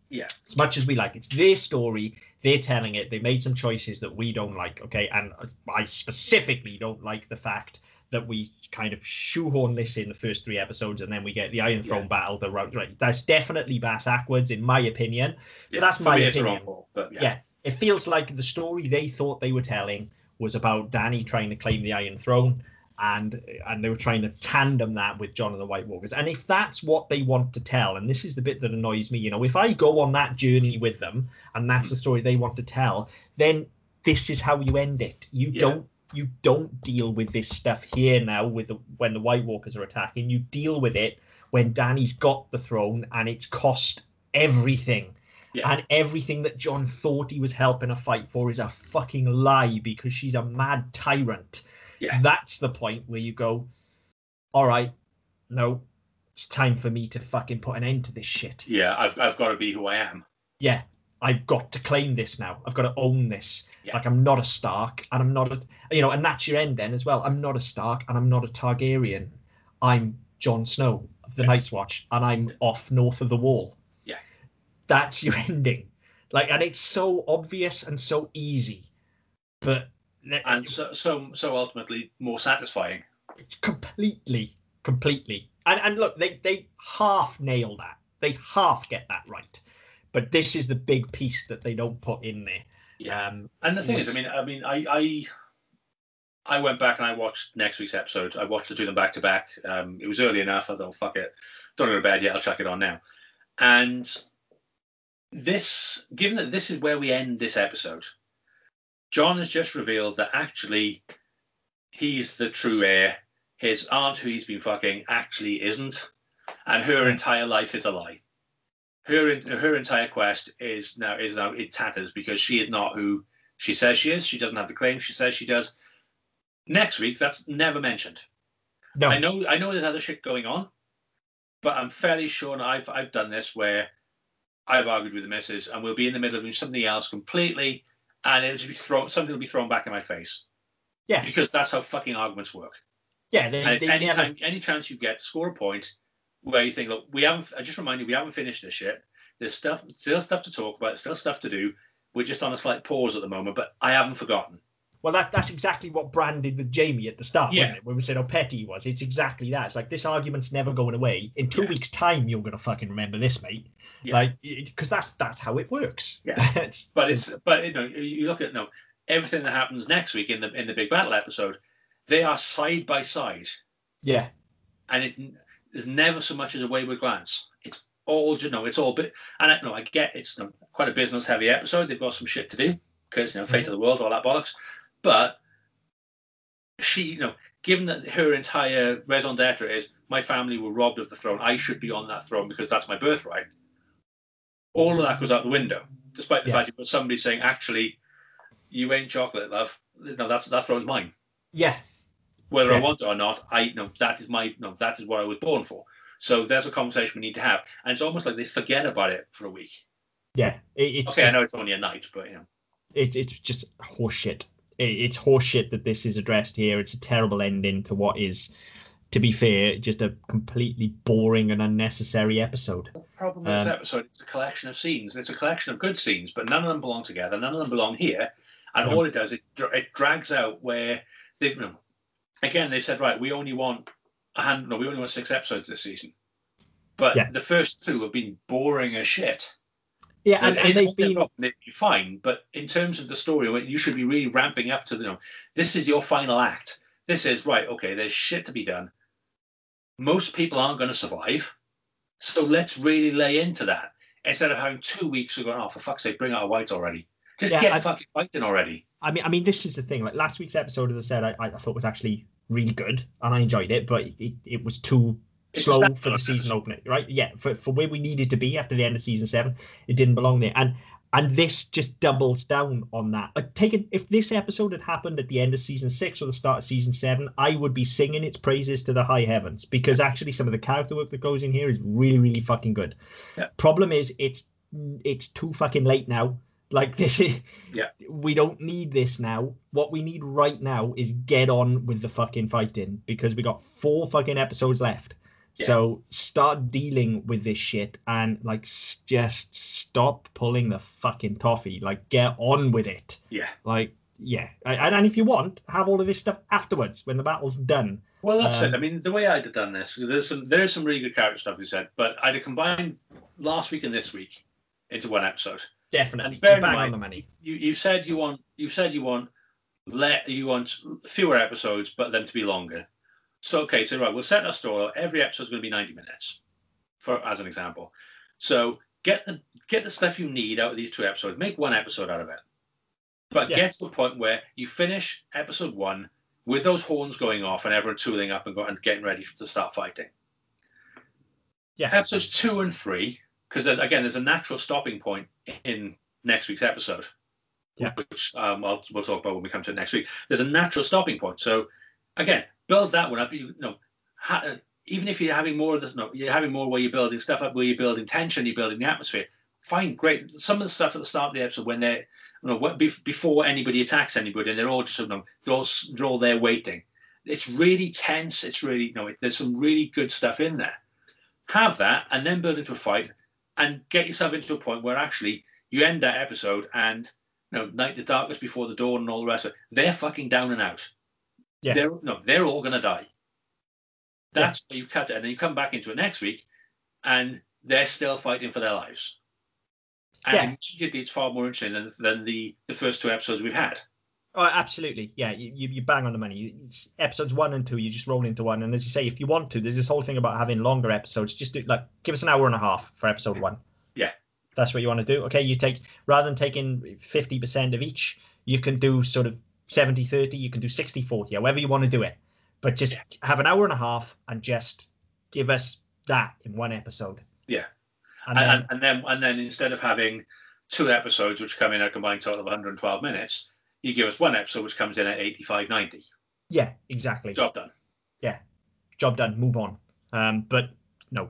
Yeah. As much as we like, it's their story. They're telling it. They made some choices that we don't like. Okay, and I specifically don't like the fact that we kind of shoehorn this in the first three episodes, and then we get the Iron Throne Yeah. battle. The right. That's definitely bass backwards, in my opinion. Yeah, that's my opinion. wrong, but yeah. Yeah. it feels like the story they thought they were telling was about Dany trying to claim the Iron Throne, and and they were trying to tandem that with Jon and the White Walkers. And if that's what they want to tell, and this is the bit that annoys me, you know, if I go on that journey with them, and that's the story they want to tell, then this is how you end it. You Yeah. don't you don't deal with this stuff here now with the, when the White Walkers are attacking. You deal with it when Dany's got the throne and it's cost everything. Yeah. And everything that Jon thought he was helping her fight for is a fucking lie because she's a mad tyrant. Yeah. That's the point where you go, all right, no, it's time for me to fucking put an end to this shit. Yeah, I've, I've got to be who I am. Yeah, I've got to claim this now. I've got to own this. Yeah. Like I'm not a Stark, and I'm not a, you know, and that's your end then as well. I'm not a Stark, and I'm not a Targaryen. I'm Jon Snow of the Yeah. Night's Watch, and I'm off north of the Wall. Yeah. that's your ending. Like, and it's so obvious and so easy, but And so, so, so ultimately more satisfying. completely, completely. And and look, they they half nail that. They half get that right. But this is the big piece that they don't put in there. Yeah. Um, And the thing is, I mean, I mean, I, I, I went back and I watched next week's episode. I watched the two of them back to back. Um, it was early enough. I thought, fuck it, don't go to bed yet. I'll chuck it on now. And this, given that this is where we end this episode, John has just revealed that actually he's the true heir. His aunt, who he's been fucking, actually isn't, and her hmm. entire life is a lie. Her her entire quest is now is now in tatters because she is not who she says she is. She doesn't have the claim she says she does. Next week, that's never mentioned. no, I know I know there's other shit going on, but I'm fairly sure I've I've done this where I've argued with the missus and we'll be in the middle of doing something else completely, and it'll just be thrown something will be thrown back in my face yeah, because that's how fucking arguments work. yeah. They, And they any time, any chance you get score a point where you think, look, we haven't. I just remind you, we haven't finished this shit. There's stuff, still stuff to talk about, still stuff to do. We're just on a slight pause at the moment, but I haven't forgotten. Well, that that's exactly what Bran did with Jaime at the start, Yeah. wasn't it? When we said how petty he was, it's exactly that. It's like this argument's never going away. In two Yeah. weeks' time, you're gonna fucking remember this, mate. Yeah. Like, because that's that's how it works. Yeah. It's- But it's but you know you look at no everything that happens next week in the in the big battle episode, they are side by side, yeah, and it there's never so much as a wayward glance. It's all you know, it's all bit. And I, know, I get it's quite a business heavy episode. They've got some shit to do because you know, fate mm-hmm. of the world, all that bollocks. But she, you know, given that her entire raison d'etre is my family were robbed of the throne, I should be on that throne because that's my birthright. All of that goes out the window, despite the Yeah. fact you've got somebody saying, actually, you ain't chocolate, love. No, that's that throne's mine. Yeah, Whether I want it or not, I know that is my no, that is what I was born for. So there's a conversation we need to have. And it's almost like they forget about it for a week. yeah. It, it's okay, just, I know it's only a night, but you know. it, it's just horseshit. It, it's horseshit that this is addressed here. It's a terrible ending to what is, to be fair, just a completely boring and unnecessary episode. The problem with this Um, episode is a collection of scenes. It's a collection of good scenes, but none of them belong together. None of them belong here. And all it does, it, it drags out where they, you know, again, they said, right, we only want a hand, no, we only want six episodes this season. But Yeah. the first two have been boring as shit. Yeah, and, And and they've been been fine, but in terms of the story, you should be really ramping up to the. You know, this is your final act. This is right. Okay, there's shit to be done. Most people aren't going to survive, so let's really lay into that instead of having two weeks of going. Oh, for fuck's sake, bring out a white already. Just Yeah, get I- fucking fighting already. I mean, I mean, this is the thing. Like last week's episode, as I said, I, I thought was actually really good, and I enjoyed it. But it, it was too slow for the season opener, right? Yeah, for, for where we needed to be after the end of season seven, it didn't belong there. And and this just doubles down on that. Like, take it if this episode had happened at the end of season six or the start of season seven, I would be singing its praises to the high heavens because actually some of the character work that goes in here is really, really fucking good. Yeah. Problem is, it's it's too fucking late now. Like this is Yeah. we don't need this now. What we need right now is get on with the fucking fighting because we got four fucking episodes left. Yeah. So start dealing with this shit and like s- just stop pulling the fucking toffee. Like get on with it. Yeah. Like yeah, and, and if you want, have all of this stuff afterwards when the battle's done. Well, that's Um, it. I mean, the way I'd have done this, there's some there is some really good character stuff you said, but I'd have combined last week and this week into one episode. Definitely, And bear You're in bang mind- on the money. you you said you want you said you want let you want fewer episodes but them to be longer so okay so right we'll set our story every episode's going to be 90 minutes for as an example so get the get the stuff you need out of these two episodes make one episode out of it but Yeah. get to the point where you finish episode one with those horns going off and everyone tooling up and, go, and getting ready to start fighting Yeah, episodes two and three, because there's again there's a natural stopping point in next week's episode, Yeah. which um, I'll, we'll talk about when we come to it next week. There's a natural stopping point. So again, build that one up. You, know, ha- uh, even if you're having more of this, no, you're having more where you're building stuff up, where you're building tension, you're building the atmosphere. Fine, great. Some of the stuff at the start of the episode when they're you know what, bef- before anybody attacks anybody, and they're all just you know they're all, they're all there waiting. It's really tense. It's really you know it, there's some really good stuff in there have that and then build into a fight and get yourself into a point where actually you end that episode and you know night is darkest before the dawn and all the rest of it they're fucking down and out Yeah. they're no they're all gonna die that's where you cut it and then you come back into it next week and they're still fighting for their lives and Yeah. immediately it's far more interesting than, than the the first two episodes we've had Oh, absolutely. Yeah, you, you, bang on the money. It's episodes one and two, you just roll into one. And as you say, if you want to, there's this whole thing about having longer episodes. Just do like give us an hour and a half for episode one. Yeah. That's what you want to do. Okay, you take rather than taking 50% of each, you can do sort of 70 30, you can do 60 40, however you want to do it. But just Yeah. have an hour and a half and just give us that in one episode. Yeah. And and, then, and, and then and then instead of having two episodes which come in at a combined total of 112 minutes you give us one episode which comes in at 85 90 yeah, exactly. job done Yeah. job done, move on. Um, but no,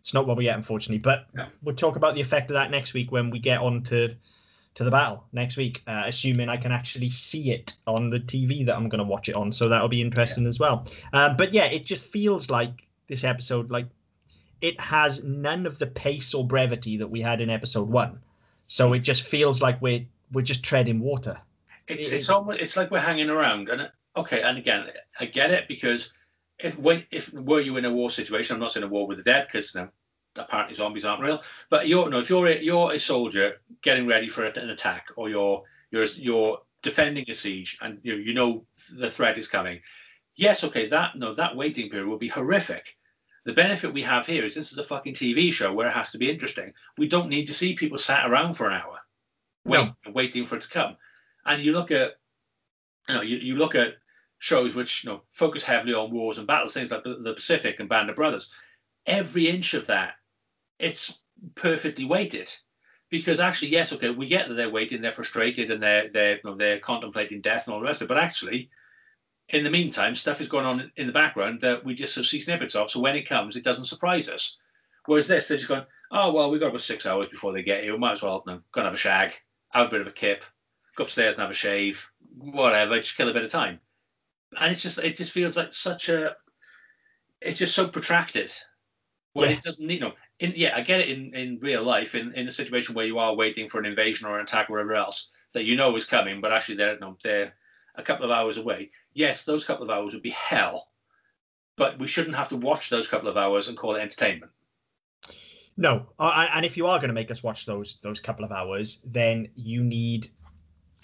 it's not what we get, unfortunately. But No. we'll talk about the effect of that next week when we get on to to the battle next week, uh, assuming I can actually see it on the TV that I'm going to watch it on. So that'll be interesting as well. Um, but yeah, it just feels like this episode, like it has none of the pace or brevity that we had in episode one. So it just feels like we're we're just treading water. it's It- it's almost it's like we're hanging around and okay and again i get it because if when if were you in a war situation i'm not saying a war with the dead because know, apparently zombies aren't real but you're no if you're a, you're a soldier getting ready for an attack or you're you're you're defending a siege and you you know the threat is coming yes okay that no that waiting period will be horrific The benefit we have here is this is a fucking TV show where it has to be interesting. We don't need to see people sat around for an hour, wait, waiting for it to come. And you look at, you know, you, you look at shows which you know focus heavily on wars and battles, things like the Pacific and Band of Brothers. Every inch of that, it's perfectly weighted. Because actually, yes, okay, we get that they're waiting, they're frustrated, and they're they're you know, they're contemplating death and all the rest of it. But actually, in the meantime, stuff is going on in the background that we just sort of see snippets of. So when it comes, it doesn't surprise us. Whereas this, they're just going, oh well, we've got about six hours before they get here. We might as well you know, go and have a shag, have a bit of a kip, go upstairs and have a shave, whatever, just kill a bit of time. And it's just it just feels like such a it's just so protracted when Yeah. it doesn't need you know in yeah i get it in in real life in in a situation where you are waiting for an invasion or an attack or whatever else that you know is coming but actually they're know, they're a couple of hours away. Yes those couple of hours would be hell but we shouldn't have to watch those couple of hours and call it entertainment. No, uh, and if you are going to make us watch those those couple of hours, then you need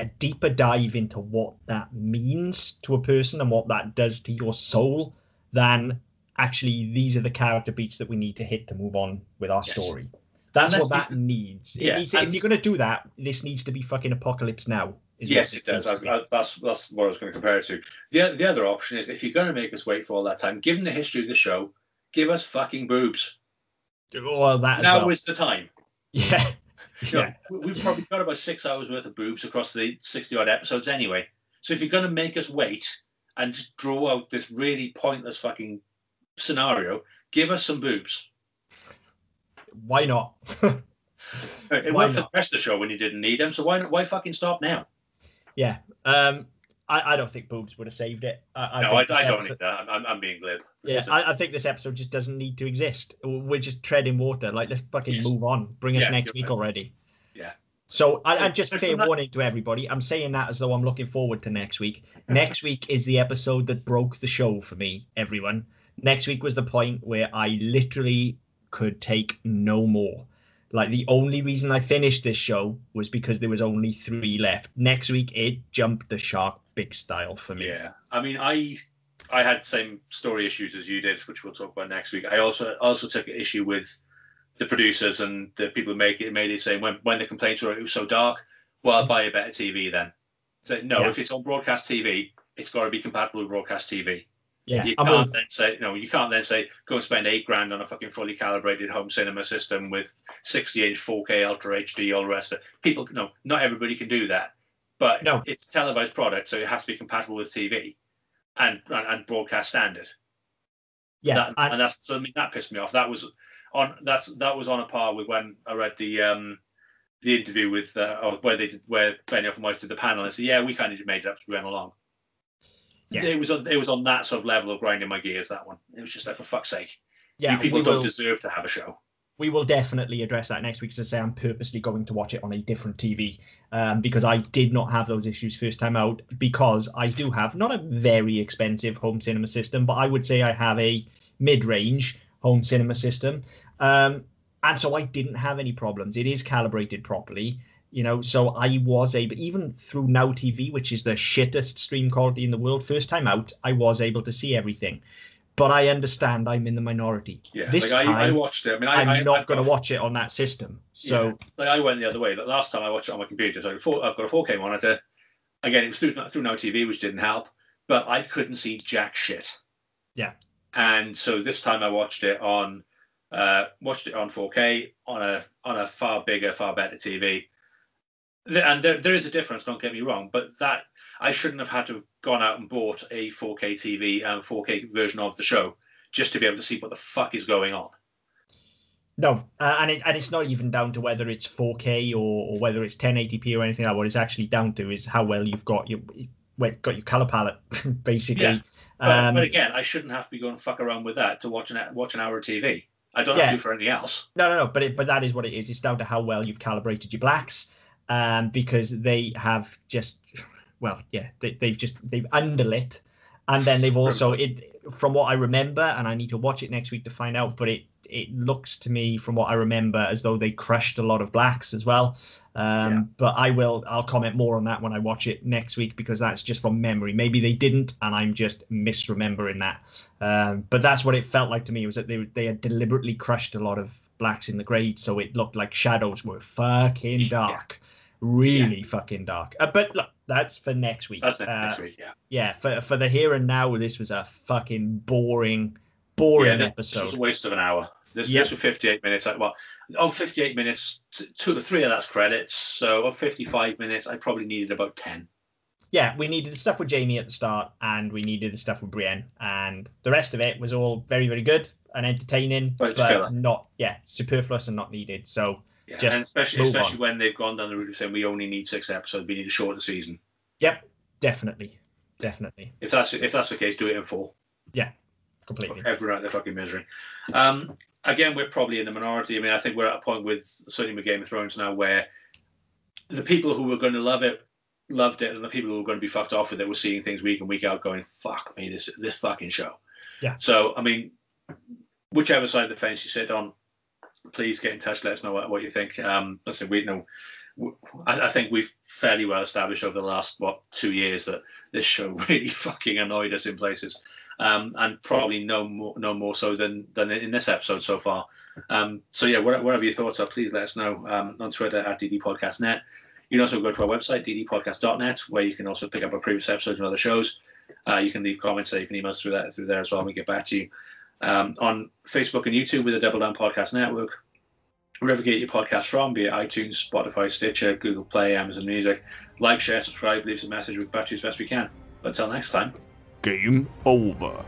a deeper dive into what that means to a person and what that does to your soul than actually these are the character beats that we need to hit to move on with our Yes. story. That's And what that needs. Yeah, needs if you're going to do that, this needs to be fucking apocalypse now. Yes, it does. to That's, that's- that's what I was going to compare it to. The the other option is if you're going to make us wait for all that time, given the history of the show, give us fucking boobs. Well, that Now well. is the time. Yeah. You know, Yeah. we- We've probably got about six hours worth of boobs across the sixty odd episodes anyway. So if you're going to make us wait and just draw out this really pointless fucking scenario, give us some boobs. Why not? It Why worked for the rest of the show when you didn't need them. So why not? Why fucking stop now? yeah. Um, I, I don't think boobs would have saved it. I, I no, I, I don't episode- need that. I'm, I'm being glib. Yeah, I, I think this episode just doesn't need to exist. We're just treading water. Like, let's fucking Yes. move on. Bring us Yeah, next week right. already. Yeah. So, I, I'm just there's fair warning to everybody. I'm saying that as though I'm looking forward to next week. next week is the episode that broke the show for me, everyone. Next week was the point where I literally could take no more. Like the only reason I finished this show was because there was only three left. Next week it jumped the shark big style for me. Yeah, I mean, I I had same story issues as you did, which we'll talk about next week. I also also took an issue with the producers and the people who make it made it saying when when the complaints were it was so dark, well, I'll buy a better TV then. So no, Yeah. if it's on broadcast TV, it's got to be compatible with broadcast TV. Yeah. You I'm can't a- then say no. You can't then say go and spend eight grand on a fucking fully calibrated home cinema system with 60 inch 4K Ultra HD, all the rest of it. People, no, not everybody can do that. But No. it's a televised product, so it has to be compatible with TV and and, and broadcast standard. yeah. That, and- and that's so I mean, that pissed me off. That was on that's that was on a par with when I read the um the interview with uh, where they did where Benioff and Weiss did the panel and said, yeah, we kind of just made it up as we went along. Yeah. It was on, it was on that sort of level of grinding my gears. That one. It was just like for fuck's sake, yeah, you people don't will- deserve to have a show. we will definitely address that next week. As I say, I'm purposely going to watch it on a different TV um, because I did not have those issues first time out. Because I do have not a very expensive home cinema system, but I would say I have a mid-range home cinema system, um, and so I didn't have any problems. It is calibrated properly. You know, so I was able, even through Now TV, which is the shittest stream quality in the world, first time out, I was able to see everything. But I understand I'm in the minority. Yeah, this like time, I, I watched it. I mean, I, I'm I, not going to watch it on that system. So Yeah. Like I went the other way. Like last time I watched it on my computer, so four, I've got a 4K monitor. Again, it was through through Now TV, which didn't help, but I couldn't see jack shit. Yeah. And so this time I watched it on uh, watched it on 4K on a on a far bigger, far better TV. And there, there is a difference. Don't get me wrong, but that I shouldn't have had to have gone out and bought a 4K TV and 4K version of the show just to be able to see what the fuck is going on. no, uh, and it, and it's not even down to whether it's 4K or, or whether it's 1080p or anything like that. What it's actually down to is how well you've got your got your color palette, basically. Yeah. But, Um, but again, I shouldn't have to be going fuck around with that to watch an watch an hour of TV. I don't Yeah. have to do for anything else. No, no, no. But it, but that is what it is. It's down to how well you've calibrated your blacks, um, because they have just, well, yeah, they, they've just they've underlit, and then they've also it from what I remember, and I need to watch it next week to find out. But it it looks to me, from what I remember, as though they crushed a lot of blacks as well. Um, Yeah. But I will, I'll comment more on that when I watch it next week because that's just from memory. Maybe they didn't, and I'm just misremembering that. Um, but that's what it felt like to me was that they they had deliberately crushed a lot of blacks in the grade, so it looked like shadows were fucking dark, really fucking dark. Uh, but look, that's for next week. That's Uh, next week. Yeah. yeah, for for the here and now, this was a fucking boring, boring yeah, this, episode. This was a waste of an hour. This, Yep. this was 58 minutes. Well, of 58 minutes, two to three of that's credits. So of 55 minutes, I probably needed about 10. yeah, we needed the stuff with Jaime at the start, and we needed the stuff with Brienne, and the rest of it was all very, very good and entertaining, But but, not yeah, superfluous and not needed. So Yeah. Just and especially especially on. when they've gone down the route of saying we only need six episodes, we need a shorter season. yep, definitely, definitely, If that's if that's the case, do it in four. Yeah, completely. Everyone out their fucking misery. Um, again, we're probably in the minority. I mean, I think we're at a point with certainly with Game of Thrones now where the people who were going to love it loved it, and the people who were going to be fucked off with it were seeing things week in week out, going "fuck me, this this fucking show." Yeah. So I mean, whichever side of the fence you sit on, please get in touch. Let us know what, what you think. Um, listen, we know. I, I think we've fairly well established over the last what two years that this show really fucking annoyed us in places, um, and probably no more no more so than than in this episode so far. Um, so yeah, whatever, your thoughts are, please let us know um, on Twitter at ddpodcastnet. You can also go to our website ddpodcast.net, where you can also pick up our previous episodes and other shows. Uh, you can leave comments there. You can email us through that through there as well. and We get back to you um, on Facebook and YouTube with the Double Down Podcast Network. Wherever you get your podcast from, be it iTunes, Spotify, Stitcher, Google Play, Amazon Music. Like, share, subscribe, leave us a message. To you as best we can. But until next time. Game over.